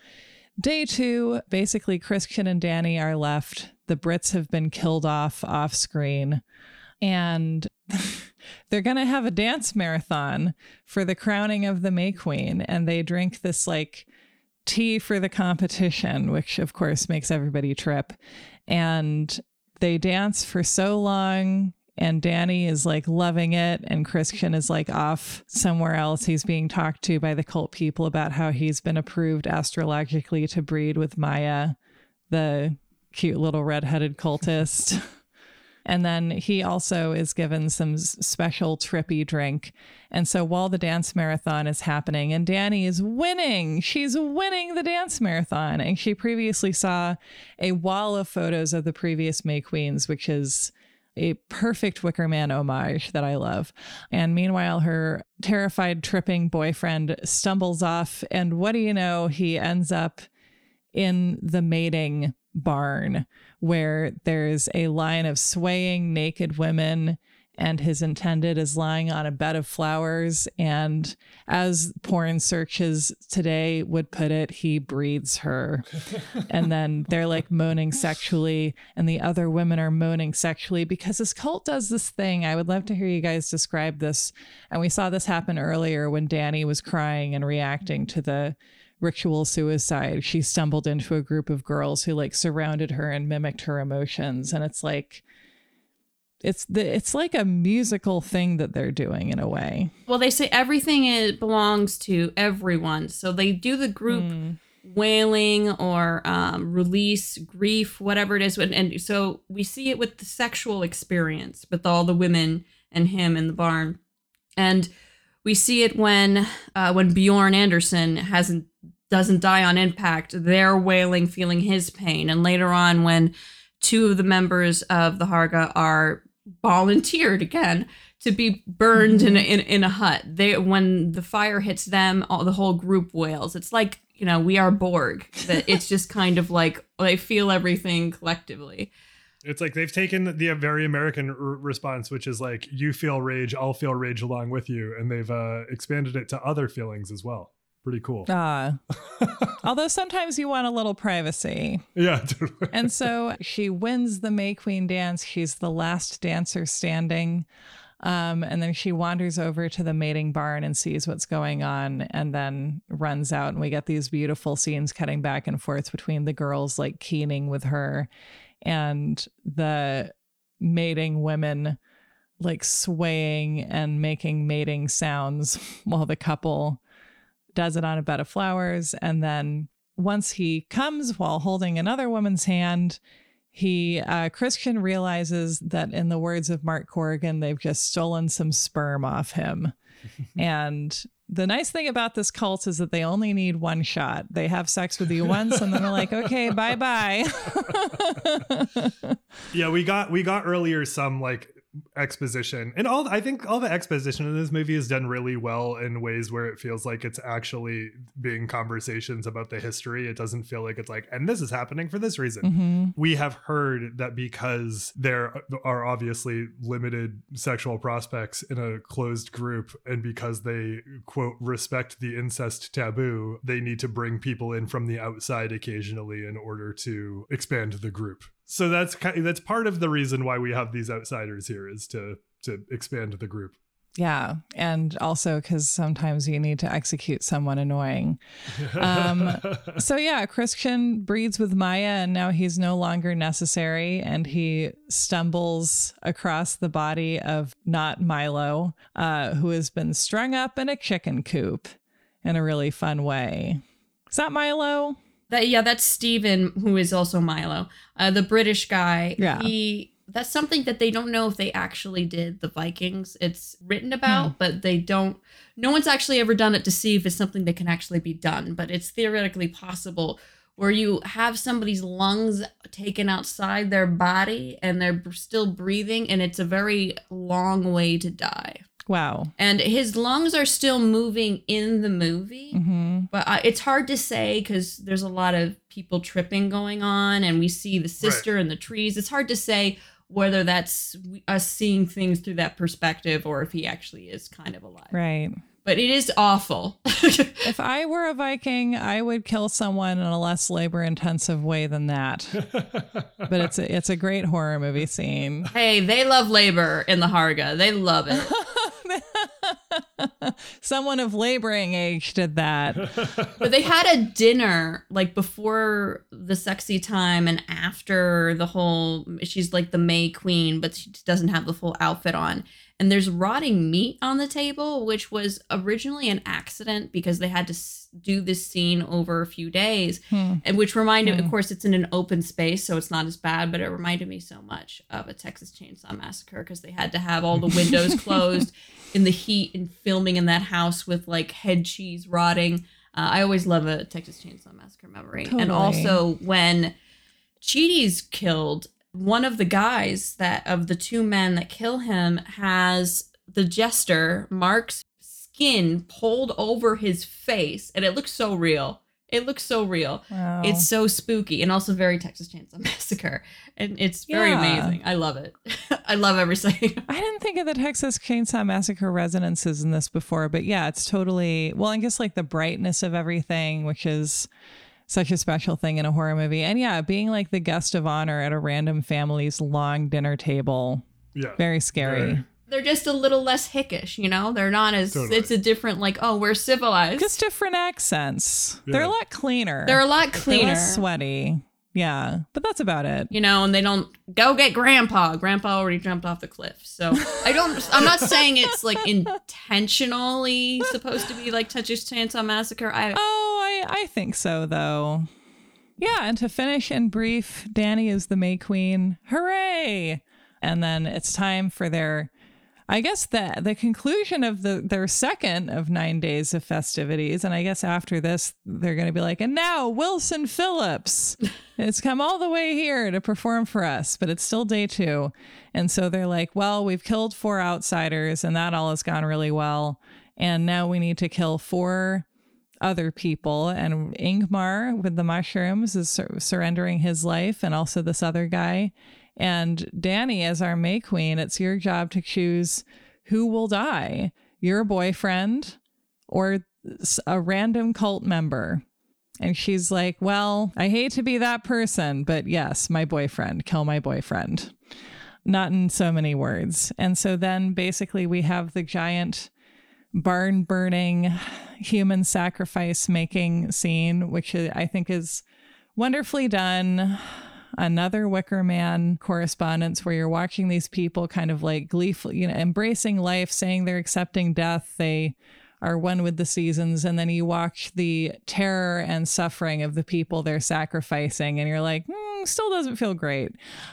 day two, basically, Christian and Danny are left. The Brits have been killed off off screen. And (laughs) they're going to have a dance marathon for the crowning of the May Queen. And they drink this like tea for the competition, which of course makes everybody trip. And they dance for so long and Danny is like loving it and Christian is like off somewhere else. He's being talked to by the cult people about how he's been approved astrologically to breed with Maya, the cute little redheaded cultist. (laughs) And then he also is given some special trippy drink. And so while the dance marathon is happening, and Danny is winning, she's winning the dance marathon. And she previously saw a wall of photos of the previous May Queens, which is a perfect Wicker Man homage that I love. And meanwhile, her terrified, tripping boyfriend stumbles off. And what do you know? He ends up in the mating barn where there's a line of swaying naked women and his intended is lying on a bed of flowers. And as porn searches today would put it he breathes her. (laughs) And then they're like moaning sexually and the other women are moaning sexually because this cult does this thing. I would love to hear you guys describe this. And we saw this happen earlier when danny was crying and reacting to the ritual suicide, she stumbled into a group of girls who like surrounded her and mimicked her emotions. And it's like, it's the it's like a musical thing that they're doing in a way. Well, they say everything it belongs to everyone, so they do the group mm. wailing or um, release grief, whatever it is, and, and so we see it with the sexual experience with all the women and him in the barn, and we see it when uh, when Björn Andrésen hasn't doesn't die on impact. They're wailing, feeling his pain, and later on when two of the members of the Harga are volunteered again to be burned in, a, in in a hut. They when the fire hits them, all the whole group wails. It's like you know we are Borg. That it's just kind of like they feel everything collectively. It's like they've taken the very American r- response, which is like you feel rage, I'll feel rage along with you, and they've uh, expanded it to other feelings as well. Pretty cool. Ah, uh, (laughs) although sometimes you want a little privacy. Yeah, totally. and so (laughs) she wins the May Queen dance. She's the last dancer standing. Um, and then she wanders over to the mating barn and sees what's going on and then runs out. And we get these beautiful scenes cutting back and forth between the girls like keening with her and the mating women like swaying and making mating sounds (laughs) while the couple does it on a bed of flowers. And then once he comes while holding another woman's hand, he uh, Christian realizes that in the words of Mark Corrigan, they've just stolen some sperm off him. (laughs) and the nice thing about this cult is that they only need one shot. They have sex with you once and then they're like, okay, (laughs) bye bye. yeah, we got we got earlier some like exposition. And all i think all the exposition in this movie is done really well in ways where it feels like it's actually being conversations about the history. It doesn't feel like it's like and this is happening for this reason. Mm-hmm. we have heard that because there are obviously limited sexual prospects in a closed group and because they quote respect the incest taboo they need to bring people in from the outside occasionally in order to expand the group so that's kind of, that's part of the reason why we have these outsiders here is to to expand the group Yeah, and also because sometimes you need to execute someone annoying. Um, (laughs) so yeah, Christian breeds with Maya, and now he's no longer necessary, and he stumbles across the body of not Milo, uh, who has been strung up in a chicken coop in a really fun way. Is that Milo? That yeah, that's Steven, who is also Milo, uh, the British guy. Yeah. He that's something that they don't know if they actually did the Vikings. It's written about, but they don't. No one's actually ever done it to see if it's something that can actually be done. But it's theoretically possible where you have somebody's lungs taken outside their body and they're still breathing, and it's a very long way to die. Wow. And his lungs are still moving in the movie hmm but uh, it's hard to say because there's a lot of people tripping going on and we see the sister in the trees it's hard to say whether that's us seeing things through that perspective or if he actually is kind of alive Right. but it is awful (laughs) If I were a Viking, I would kill someone in a less labor intensive way than that. (laughs) but it's a, it's a great horror movie scene. hey they love labor in the harga they love it (laughs) (laughs) Someone of laboring age did that. (laughs) but they had a dinner like before the sexy time and after the whole she's like the may queen but she doesn't have the full outfit on and there's rotting meat on the table which was originally an accident because they had to s- do this scene over a few days Hmm. and which reminded Hmm. of course it's in an open space so it's not as bad but it reminded me so much of a texas chainsaw massacre because they had to have all the windows (laughs) closed in the heat and filming in that house with like head cheese rotting uh, i always love a texas chainsaw massacre memory and also when Chidi's killed one of the guys that of the two men that kill him has the jester mark's skin pulled over his face and it looks so real it looks so real Wow. it's so spooky and also very Texas Chainsaw (laughs) Massacre. And it's very Yeah. amazing. I love it. (laughs) I love every (laughs) second. I didn't think of the Texas Chainsaw Massacre resonances in this before, but yeah, it's totally well, I guess like the brightness of everything, which is such a special thing in a horror movie. And yeah, being like the guest of honor at a random family's long dinner table. yeah. Very scary. Very. They're just a little less hickish, you know? They're not as, Totally. it's a different, like, oh, we're civilized. Just different accents. They're a lot cleaner. They're a lot They're cleaner. less sweaty. Yeah, but that's about it. You know, and they don't go get grandpa. Grandpa already jumped off the cliff. So I don't, I'm not saying it's like intentionally supposed to be like Texas Chainsaw Massacre. I, Oh, I, I think so, though. Yeah, and to finish in brief, Danny is the May Queen. Hooray! And then it's time for their, I guess, the, the conclusion of the their second of nine days of festivities. And I guess after this, they're going to be like, and now Wilson Phillips. (laughs) has come all the way here to perform for us, but it's still day two. And so they're like, well, we've killed four outsiders, and that all has gone really well. And now we need to kill four other people. And Ingmar with the mushrooms is sur- surrendering his life, and also this other guy. And Danny, as our May Queen, it's your job to choose who will die your boyfriend or a random cult member. And she's like, Well, I hate to be that person, but yes, my boyfriend, kill my boyfriend. Not in so many words. And so then basically we have the giant barn burning, human sacrifice making scene, which I think is wonderfully done. Another Wicker Man correspondence where you're watching these people kind of like gleefully, you know, embracing life, saying they're accepting death. They are one with the seasons. And then you watch the terror and suffering of the people they're sacrificing, and you're like, hmm, still doesn't feel great.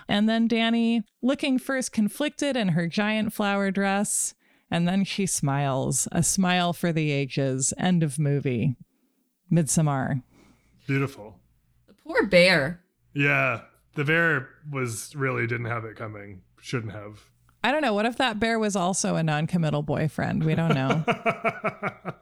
And then Danny, looking first conflicted in her giant flower dress, and then she smiles, a smile for the ages. End of movie. Midsommar. Beautiful. the poor bear. Yeah. The bear was really didn't have it coming. Shouldn't have. I don't know. What if that bear was also a non-committal boyfriend? We don't know. (laughs)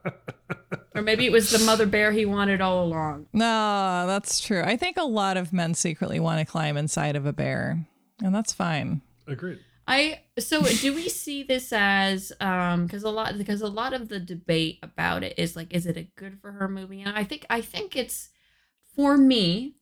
Or maybe it was the mother bear he wanted all along. no, that's true. I think a lot of men secretly want to climb inside of a bear, and that's fine. Agreed. I so do we see this as um because a lot because a lot of the debate about it is like is it a good for her movie and I think I think it's for me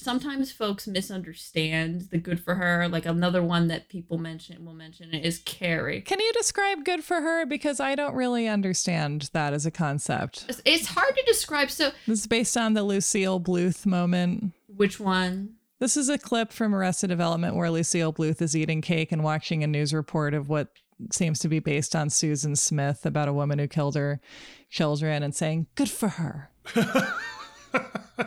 sometimes folks misunderstand the good for her. Like another one that people mention will mention is Carrie. Can you describe good for her? Because I don't really understand that as a concept. It's, it's hard to describe. So, This is based on the Lucille Bluth moment. which one? This is a clip from Arrested Development where Lucille Bluth is eating cake and watching a news report of what seems to be based on Susan Smith about a woman who killed her children and saying, Good for her. (laughs)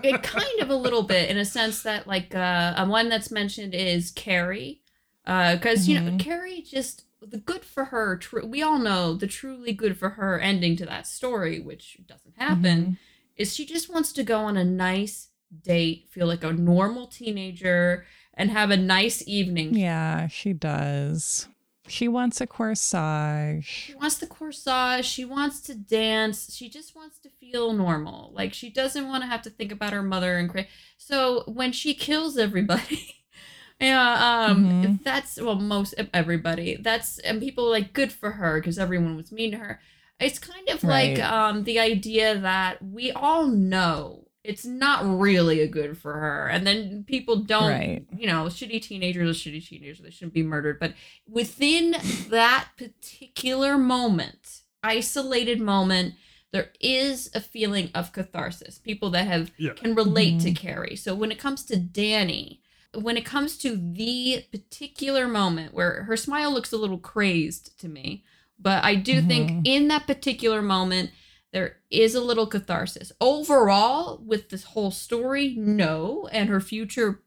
it kind of a little bit in a sense that like uh um, one that's mentioned is carrie uh because you know carrie just the good for her true we all know the truly good for her ending to that story which doesn't happen is she just wants to go on a nice date feel like a normal teenager and have a nice evening Yeah, she does. She wants a corsage. She wants the corsage. She wants to dance. She just wants to feel normal. Like she doesn't want to have to think about her mother and cra- so when she kills everybody, (laughs) yeah, um, Mhm. that's well most everybody. That's and people like good for her because everyone was mean to her. It's kind of like um the idea that we all know it's not really a good for her, and then people don't. Right. You know, shitty teenagers are shitty teenagers. They shouldn't be murdered, but within that particular moment, isolated moment, there is a feeling of catharsis. People that have Yeah. can relate to mm-hmm. Carrie. So when it comes to Danny, when it comes to the particular moment where her smile looks a little crazed to me, but I do think mm-hmm. in that particular moment there is a little catharsis. Overall, with this whole story, no, and her future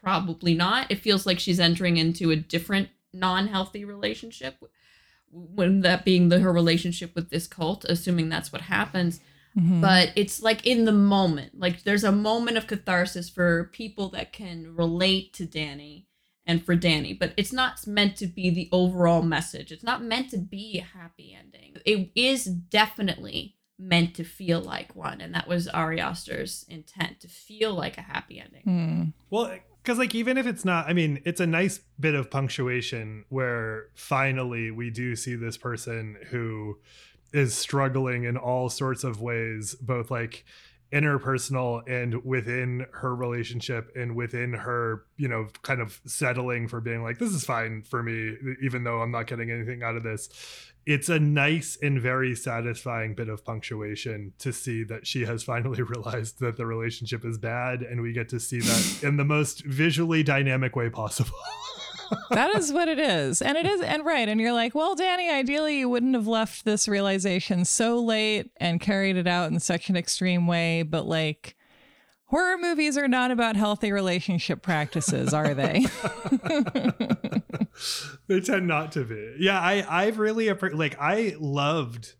probably not. It feels like she's entering into a different non-healthy relationship when that being the her relationship with this cult assuming that's what happens Mhm. but it's like in the moment like there's a moment of catharsis for people that can relate to danny and for danny but it's not meant to be the overall message it's not meant to be a happy ending it is definitely meant to feel like one and that was ari aster's intent to feel like a happy ending Hmm. Well, because like even if it's not, I mean, it's a nice bit of punctuation where finally we do see this person who is struggling in all sorts of ways, both like interpersonal and within her relationship and within her, you know, kind of settling for being like, this is fine for me, even though I'm not getting anything out of this. It's a nice and very satisfying bit of punctuation to see that she has finally (laughs) realized that the relationship is bad, and we get to see that (laughs) in the most visually dynamic way possible. (laughs) that is what it is. And it is, and right. And you're like, well, Danny, ideally, you wouldn't have left this realization so late and carried it out in such an extreme way. But like, horror movies are not about healthy relationship practices, are they? They tend not to be. Yeah, I I've really like I loved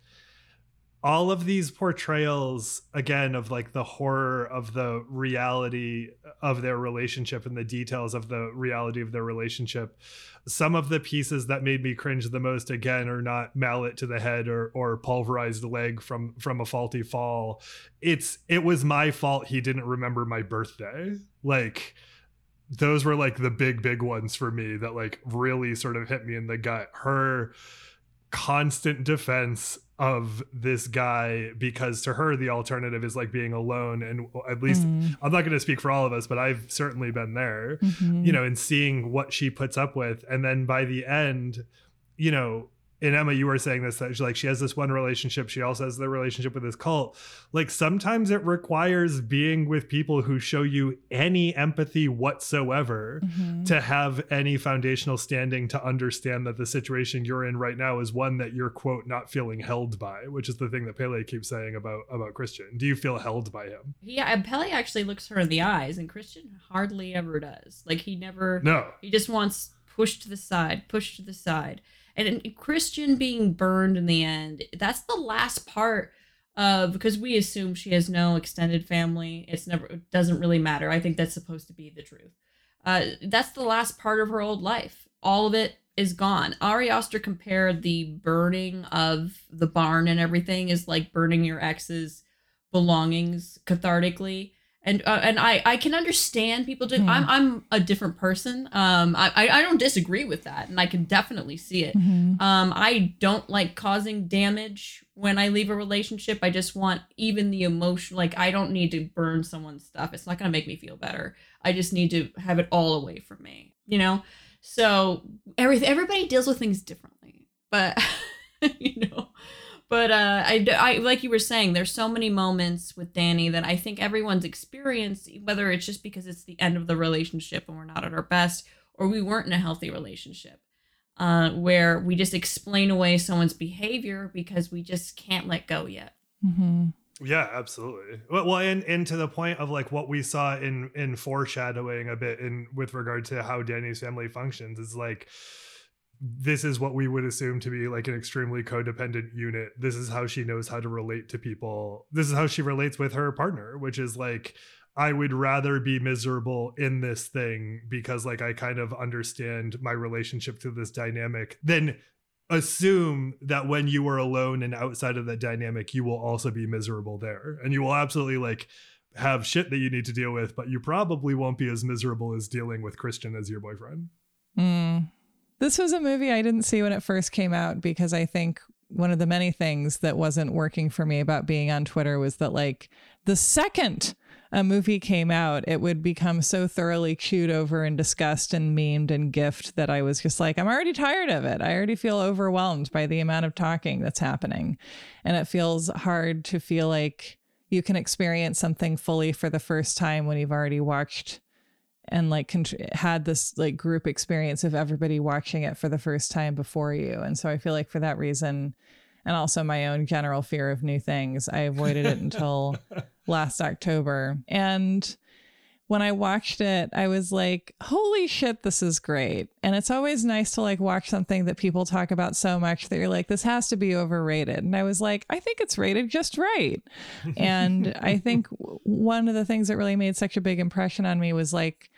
all of these portrayals again of like the horror of the reality of their relationship and the details of the reality of their relationship. Some of the pieces that made me cringe the most again are not mallet to the head or or pulverized leg from from a faulty fall. It's it was my fault he didn't remember my birthday. Like those were like the big big ones for me that like really sort of hit me in the gut her constant defense of this guy because to her the alternative is like being alone and at least Mm. i'm not going to speak for all of us but i've certainly been there Mhm. you know and seeing what she puts up with and then by the end you know and Emma, you were saying this that she, like she has this one relationship. She also has the relationship with this cult. Like sometimes it requires being with people who show you any empathy whatsoever Mhm. to have any foundational standing to understand that the situation you're in right now is one that you're quote not feeling held by, which is the thing that Pelle keeps saying about about Christian. Do you feel held by him? yeah and Pelle actually looks her in the eyes and christian hardly ever does like he never No. He just wants pushed to the side, pushed to the side. And Christian being burned in the end, that's the last part of because we assume she has no extended family. It's never it doesn't really matter. I think that's supposed to be the truth. Uh, that's the last part of her old life. All of it is gone. Ari Aster compared the burning of the barn and everything is like burning your ex's belongings cathartically. And uh, and I I can understand people do. I'm I'm a different person. Um, I I don't disagree with that, and I can definitely see it. Mhm. Um, I don't like causing damage when I leave a relationship. I just want even the emotion. Like I don't need to burn someone's stuff. It's not gonna make me feel better. I just need to have it all away from me. You know. So everything everybody deals with things differently, but (laughs) you know. But uh, I, I like you were saying, there's so many moments with Danny that I think everyone's experienced, whether it's just because it's the end of the relationship and we're not at our best, or we weren't in a healthy relationship, uh, where we just explain away someone's behavior because we just can't let go yet. Mhm. Yeah, absolutely. Well, well, and and to the point of like what we saw in in foreshadowing a bit in with regard to how Danny's family functions is like this is what we would assume to be like an extremely codependent unit. This is how she knows how to relate to people. This is how she relates with her partner, which is like I would rather be miserable in this thing because like I kind of understand my relationship to this dynamic than assume that when you are alone and outside of that dynamic you will also be miserable there and you will absolutely like have shit that you need to deal with but you probably won't be as miserable as dealing with christian as your boyfriend Mm. This was a movie I didn't see when it first came out because I think one of the many things that wasn't working for me about being on Twitter was that, like, the second a movie came out, it would become so thoroughly chewed over and discussed and memed and gift that I was just like, I'm already tired of it. I already feel overwhelmed by the amount of talking that's happening. And it feels hard to feel like you can experience something fully for the first time when you've already watched and like contr- had this like group experience of everybody watching it for the first time before you. And so i feel like for that reason and also my own general fear of new things i avoided it until (laughs) last october. And when i watched it i was like holy shit this is great. And it's always nice to like watch something that people talk about so much that you're like this has to be overrated. And i was like i think it's rated just right. And (laughs) i think w- one of the things that really made such a big impression on me was like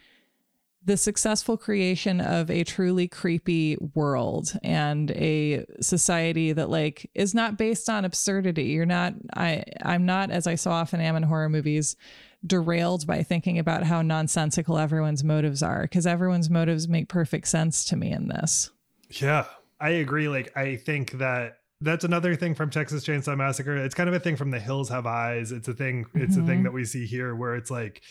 the successful creation of a truly creepy world and a society that like is not based on absurdity. You're not i i'm not as i so often am in horror movies derailed by thinking about how nonsensical everyone's motives are because everyone's motives make perfect sense to me in this. Yeah i agree. Like i think that that's another thing from texas chainsaw massacre. It's kind of a thing from the hills have eyes. It's a thing it's a thing Mhm. that we see here where it's like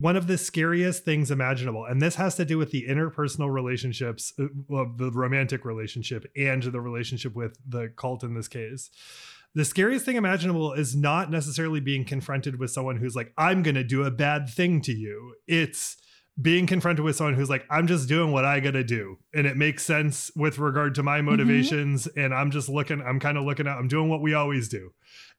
one of the scariest things imaginable. And this has to do with the interpersonal relationships uh, well, the romantic relationship and the relationship with the cult in this case. The scariest thing imaginable is not necessarily being confronted with someone who's like i'm going to do a bad thing to you. It's being confronted with someone who's like i'm just doing what i gotta do. And it makes sense with regard to my motivations. And i'm just looking i'm kind of looking at i'm doing what we always do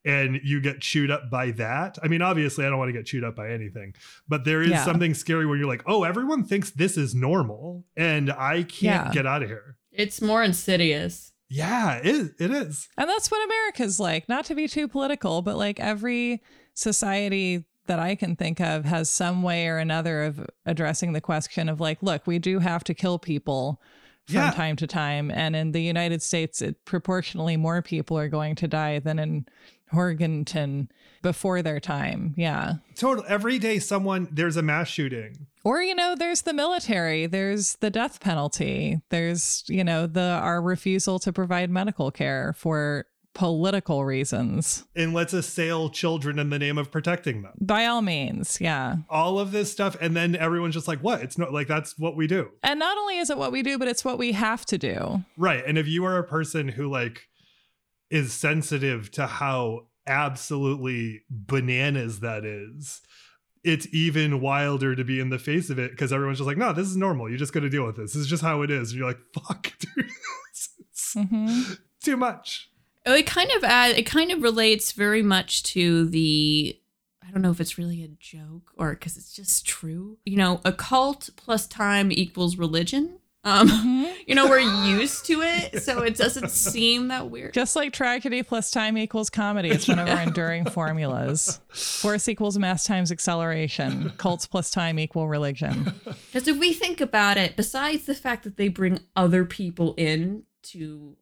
and you get chewed up by that i mean obviously i don't want to get chewed up by anything but there is Yeah. something scary where you're like oh everyone thinks this is normal and i can't Yeah. get out of here It's more insidious. yeah it is, it is And that's what America's like. Not to be too political, but like every society that I can think of has some way or another of addressing the question of like, look, we do have to kill people from Yeah. time to time. And in the United States, it proportionally more people are going to die than in Horgenton before their time. Yeah. total every day someone there's a mass shooting Or, you know, there's the military, there's the death penalty, there's, you know, the our refusal to provide medical care for political reasons. and let's assail children in the name of protecting them By all means, yeah. all of this stuff and then everyone's just like what it's not like that's what we do And not only is it what we do, but it's what we have to do. right and if you are a person who like is sensitive to how absolutely bananas that is. It's even wilder to be in the face of it because everyone's just like no this is normal. You're just got to deal with this. This is just how it is. And you're like (laughs) fuck (laughs) dude it's hmm too much. Oh, It kind of add, it kind of relates very much to the I don't know if it's really a joke or because it's just true. You know, a cult plus time equals religion. Um, Mm-hmm. you know, we're (laughs) used to it, so it doesn't seem that weird. Just like tragedy plus time equals comedy. It's one of our (laughs) enduring formulas. Force equals mass times acceleration. Cults plus time equal religion. Because if we think about it, besides the fact that they bring other people in to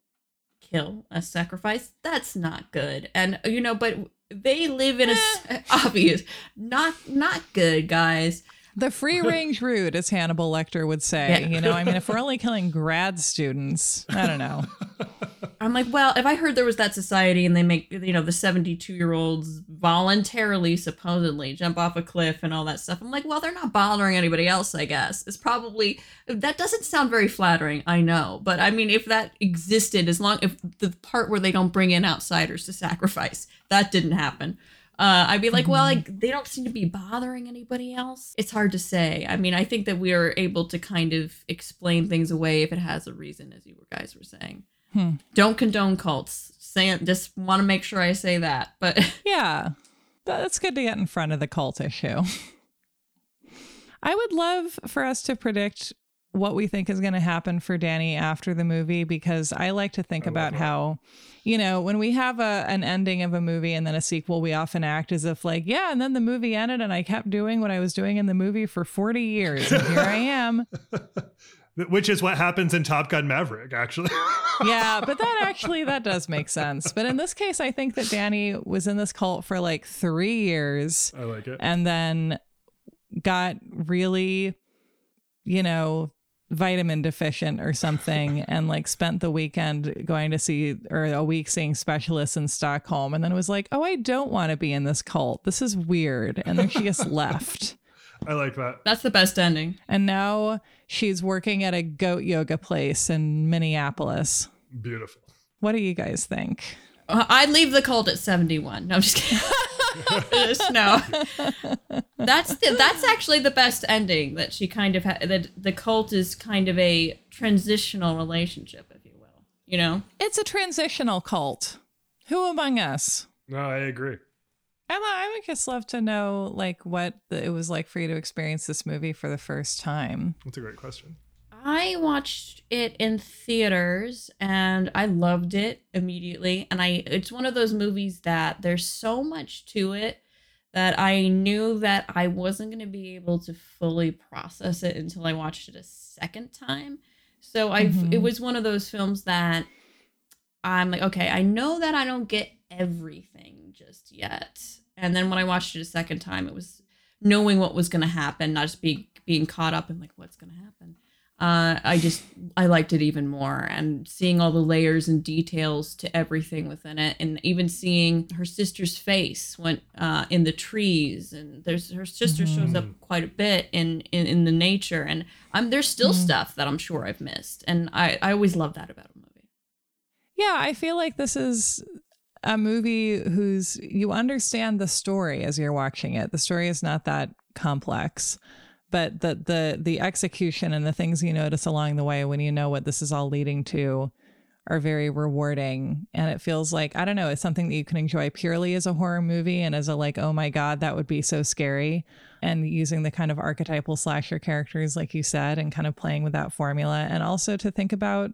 kill a sacrifice, that's not good. And you know, but they live in a s- (laughs) obvious not not good guys. The free (laughs) range route, as Hannibal Lecter would say. Yeah. You know, I mean, if we're only killing (laughs) grad students, I don't know. (laughs) I'm like, well, if I heard there was that society and they make, you know, the 72 year olds voluntarily, supposedly jump off a cliff and all that stuff, I'm like, well, they're not bothering anybody else, I guess. It's probably, that doesn't sound very flattering, I know. But I mean, if that existed, as long, if the part where they don't bring in outsiders to sacrifice, that didn't happen. Uh, I'd be like, well, like they don't seem to be bothering anybody else. It's hard to say. I mean, I think that we are able to kind of explain things away if it has a reason, as you guys were saying don't condone cults. Say, just want to make sure I say that. But (laughs) Yeah, that's good to get in front of the cult issue. (laughs) I would love for us to predict what we think is going to happen for Danny after the movie because I like to think about how, you know, when we have a an ending of a movie and then a sequel, we often act as if like, yeah, and then the movie ended and I kept doing what I was doing in the movie for 40 years and here I am. (laughs) Which is what happens in Top Gun Maverick, actually. (laughs) yeah, but that actually that does make sense. But in this case, I think that Danny was in this cult for like 3 years I like it. and then got really, you know, vitamin deficient or something (laughs) and like spent the weekend going to see or a week seeing specialists in Stockholm and then was like, "Oh, I don't want to be in this cult. This is weird." And then she just (laughs) left. I like that. that's the best ending. And now she's working at a goat yoga place in Minneapolis. Beautiful. What do you guys think? Uh, I'd leave the cult at 71. No, I'm just kidding. (laughs) Just- no. That's the, that's actually the best ending that she kind of had. That the cult is kind of a transitional relationship, if you will. You know, It's a transitional cult. Who among us? No, I agree. I, lo- I would just love to know like what the, it was like for you to experience this movie for the first time. That's a great question. I watched it in theaters and I loved it immediately. And I it's one of those movies that there's so much to it that I knew that I wasn't going to be able to fully process it until I watched it a second time. So I Mhm. it was one of those films that I'm like, okay, I know that I don't get everything just yet. And then when I watched it a second time, it was knowing what was going to happen, not just being being caught up in like what's going to happen. Uh, I just I liked it even more, and seeing all the layers and details to everything within it, and even seeing her sister's face when uh, in the trees, and there's her sister shows up quite a bit in in, in the nature, and I'm there's still stuff that I'm sure I've missed, and I I always love that about a movie. Yeah, I feel like this is a movie whose you understand the story as you're watching it. The story is not that complex, but the the the execution and the things you notice along the way when you know what this is all leading to are very rewarding. And it feels like I don't know, it's something that you can enjoy purely as a horror movie and as a like oh my god, that would be so scary. And using the kind of archetypal slasher characters like you said and kind of playing with that formula. And also to think about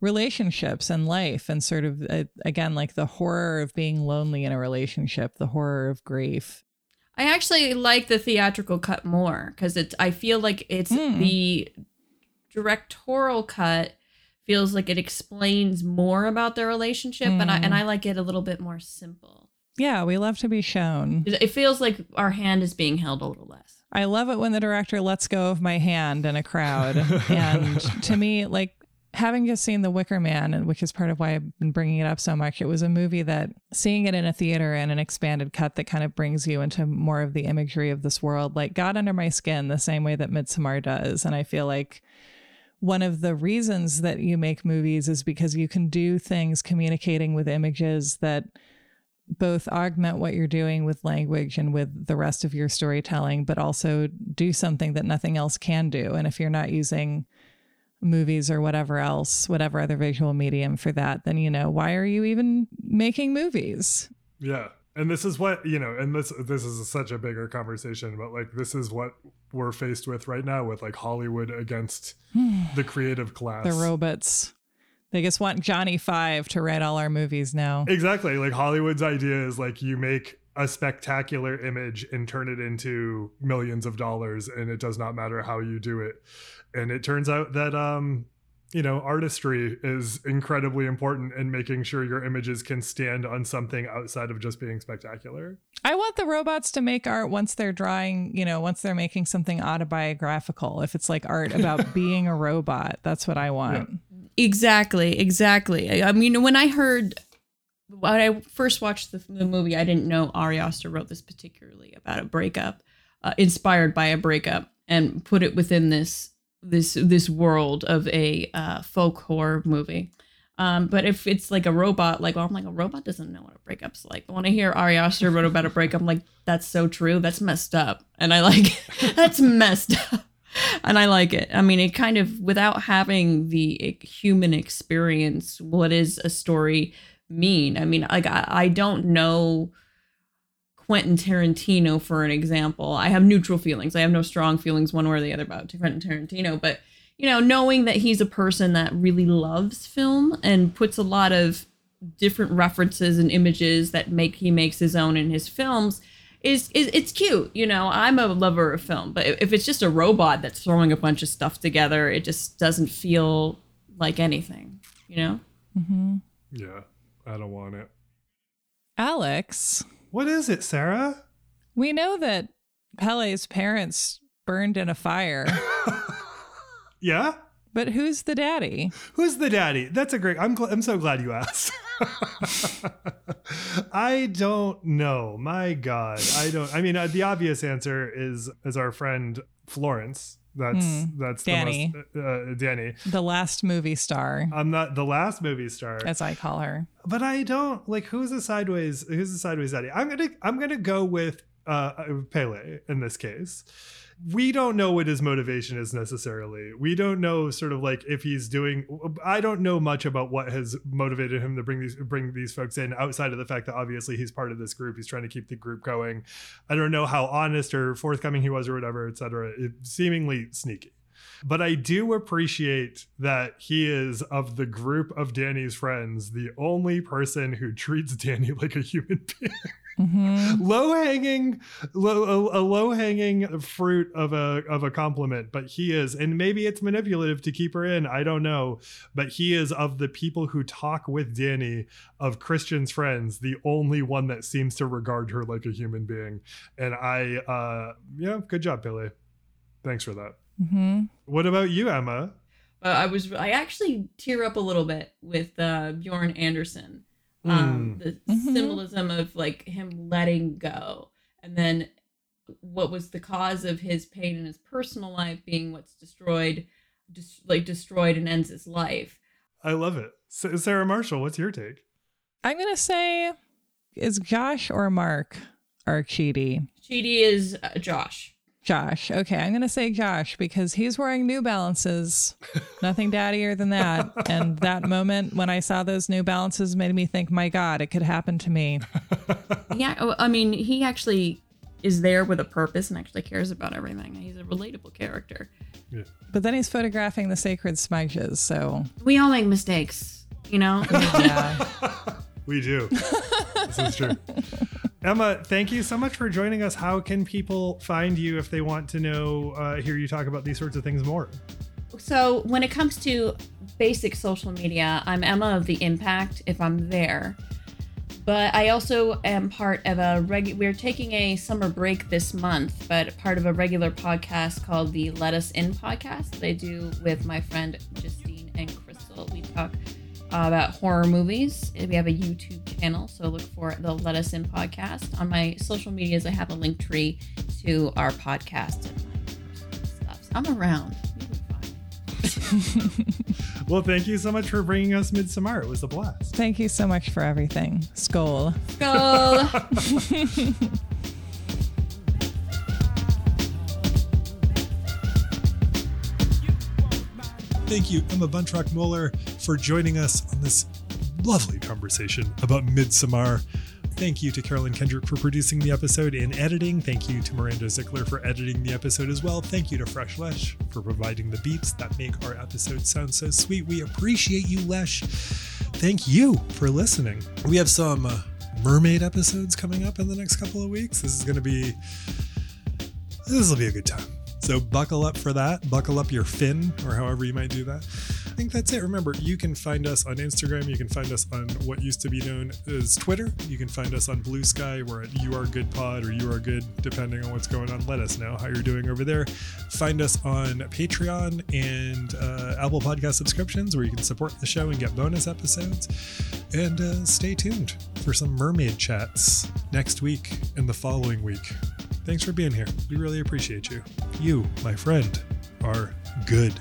relationships and life and sort of uh, again like the horror of being lonely in a relationship the horror of grief I actually like the theatrical cut more because it's. I feel like it's Hmm. the directorial cut feels like it explains more about their relationship, and I and I like it a little bit more simple. yeah we love to be shown It it feels like our hand is being held a little less. i love it when the director lets go of my hand in a crowd and (laughs) to me like having just seen the wicker man and which is part of why i've been bringing it up so much it was a movie that seeing it in a theater and an expanded cut that kind of brings you into more of the imagery of this world like got under my skin the same way that midsommar does and i feel like one of the reasons that you make movies is because you can do things communicating with images that both augment what you're doing with language and with the rest of your storytelling, but also do something that nothing else can do. And if you're not using movies or whatever else, whatever other visual medium for that, then, you know, why are you even making movies? Yeah. And this is what, you know, and this this is such a bigger conversation, but like this is what we're faced with right now with like Hollywood against (sighs) the creative class. The robots. They just want Johnny Five to write all our movies now. Exactly. Like Hollywood's idea is like you make a spectacular image and turn it into millions of dollars and it does not matter how you do it. And it turns out that um you know, artistry is incredibly important in making sure your images can stand on something outside of just being spectacular. I want the robots to make art once they're drawing, you know, once they're making something autobiographical. If it's like art about (laughs) being a robot, that's what I want. Exactly, exactly. I, I mean, when I heard when I first watched the, the movie, I didn't know Ari Aster wrote this particularly about a breakup, uh, inspired by a breakup, and put it within this this this world of a uh, folk horror movie. Um, but if it's like a robot, like well, I'm like a robot doesn't know what a breakup's like. But when I hear Ari Aster wrote about a breakup, I'm like, that's so true. That's messed up, and I like (laughs) that's messed up, and I like it. I mean, it kind of without having the human experience, what is a story mean? I mean, like I, I don't know Quentin Tarantino for an example. I have neutral feelings. I have no strong feelings one way or the other about Quentin Tarantino, but you know, knowing that he's a person that really loves film and puts a lot of different references and images that make he makes his own in his films is, is it's cute. You know, I'm a lover of film, but if it's just a robot that's throwing a bunch of stuff together, it just doesn't feel like anything. You know. Mm-hmm. Yeah, I don't want it. Alex, What is it, Sarah? we know that Pelle's parents burned in a fire, (laughs) Yeah? but who's the daddy? Who's the daddy? That's a great. I'm gl- I'm so glad you asked. (laughs) I don't know. My God, I don't. I mean, uh, the obvious answer is is our friend Florence. That's Hmm. that's Danny. the most, uh, Danny. The last movie star, I'm not the last movie star, as I call her. but I don't like who's a sideways. Who's a sideways daddy? I'm gonna I'm gonna go with uh Pelle in this case. We don't know what his motivation is necessarily. We don't know sort of like if he's doing. I don't know much about what has motivated him to bring these bring these folks in outside of the fact that obviously he's part of this group. He's trying to keep the group going. I don't know how honest or forthcoming he was or whatever, etc. It seemingly sneaky. But I do appreciate that he is of the group of Danny's friends, the only person who treats Danny (laughs) like a human being. (laughs) hmm low hanging, low, a low hanging fruit of a of a compliment. But he is, and maybe it's manipulative to keep her in. I don't know, but he is of the people who talk with Danny of Christian's friends, the only one that seems to regard her like a human being. And I, uh, yeah, good job, Billy. Thanks for that. hmm What about you, Emma? Uh, I was I actually tear up a little bit with uh, Björn Andrésen. Um, the Mhm. symbolism of like him letting go, and then what was the cause of his pain in his personal life being what's destroyed, just like destroyed and ends his life. I love it. S- Sarah Marshall, what's your take? I'm gonna say, is Josh or Mark Archidi? Chidi is uh, Josh. Josh. Okay, I'm gonna say Josh because he's wearing New Balances. Nothing daddier than that. And that moment when I saw those New Balances made me think, my God, it could happen to me. Yeah, oh, I mean, he actually is there with a purpose and actually cares about everything. He's a relatable character. But then he's photographing the sacred smudges, so We all make mistakes, you know. (laughs) yeah. We do. this is true. (laughs) Emma, thank you so much for joining us. How can people find you if they want to know, uh, hear you talk about these sorts of things more? So when it comes to basic social media, I'm Emma of the Impact if I'm there. But I also am part of a reg. We're taking a summer break this month, but part of a regular podcast called the Let Us In podcast that I do with my friend Justine and Crystal. We talk uh, about horror movies. We have a YouTube channel, so look for the Let Us In podcast. On my social medias, I have a link tree to our podcast and my stuff. So I'm around. You can find me. (laughs) Well, thank you so much for bringing us Midsommar. It was a blast. Thank you so much for everything. Skull. Go. (laughs) Thank you, Emma Buntrock Muller, for joining us on this lovely conversation about Midsommar. Thank you to Carolyn Kendrick for producing the episode and editing. Thank you to Miranda Zickler for editing the episode as well. Thank you to Fresh Lesh for providing the beats that make our episodes sound so sweet. We appreciate you, Lesh. Thank you for listening. We have some uh, mermaid episodes coming up in the next couple of weeks. This is going to be this will be a good time. So buckle up for that. Buckle up your fin, or however you might do that. I think that's it. Remember, you can find us on Instagram. You can find us on what used to be known as Twitter. You can find us on Blue Sky. We're at You Are Good Pod or You Are Good, depending on what's going on. Let us know how you're doing over there. Find us on Patreon and uh, Apple Podcast subscriptions where you can support the show and get bonus episodes. And uh, stay tuned for some mermaid chats next week and the following week. Thanks for being here. We really appreciate you. You, my friend, are good.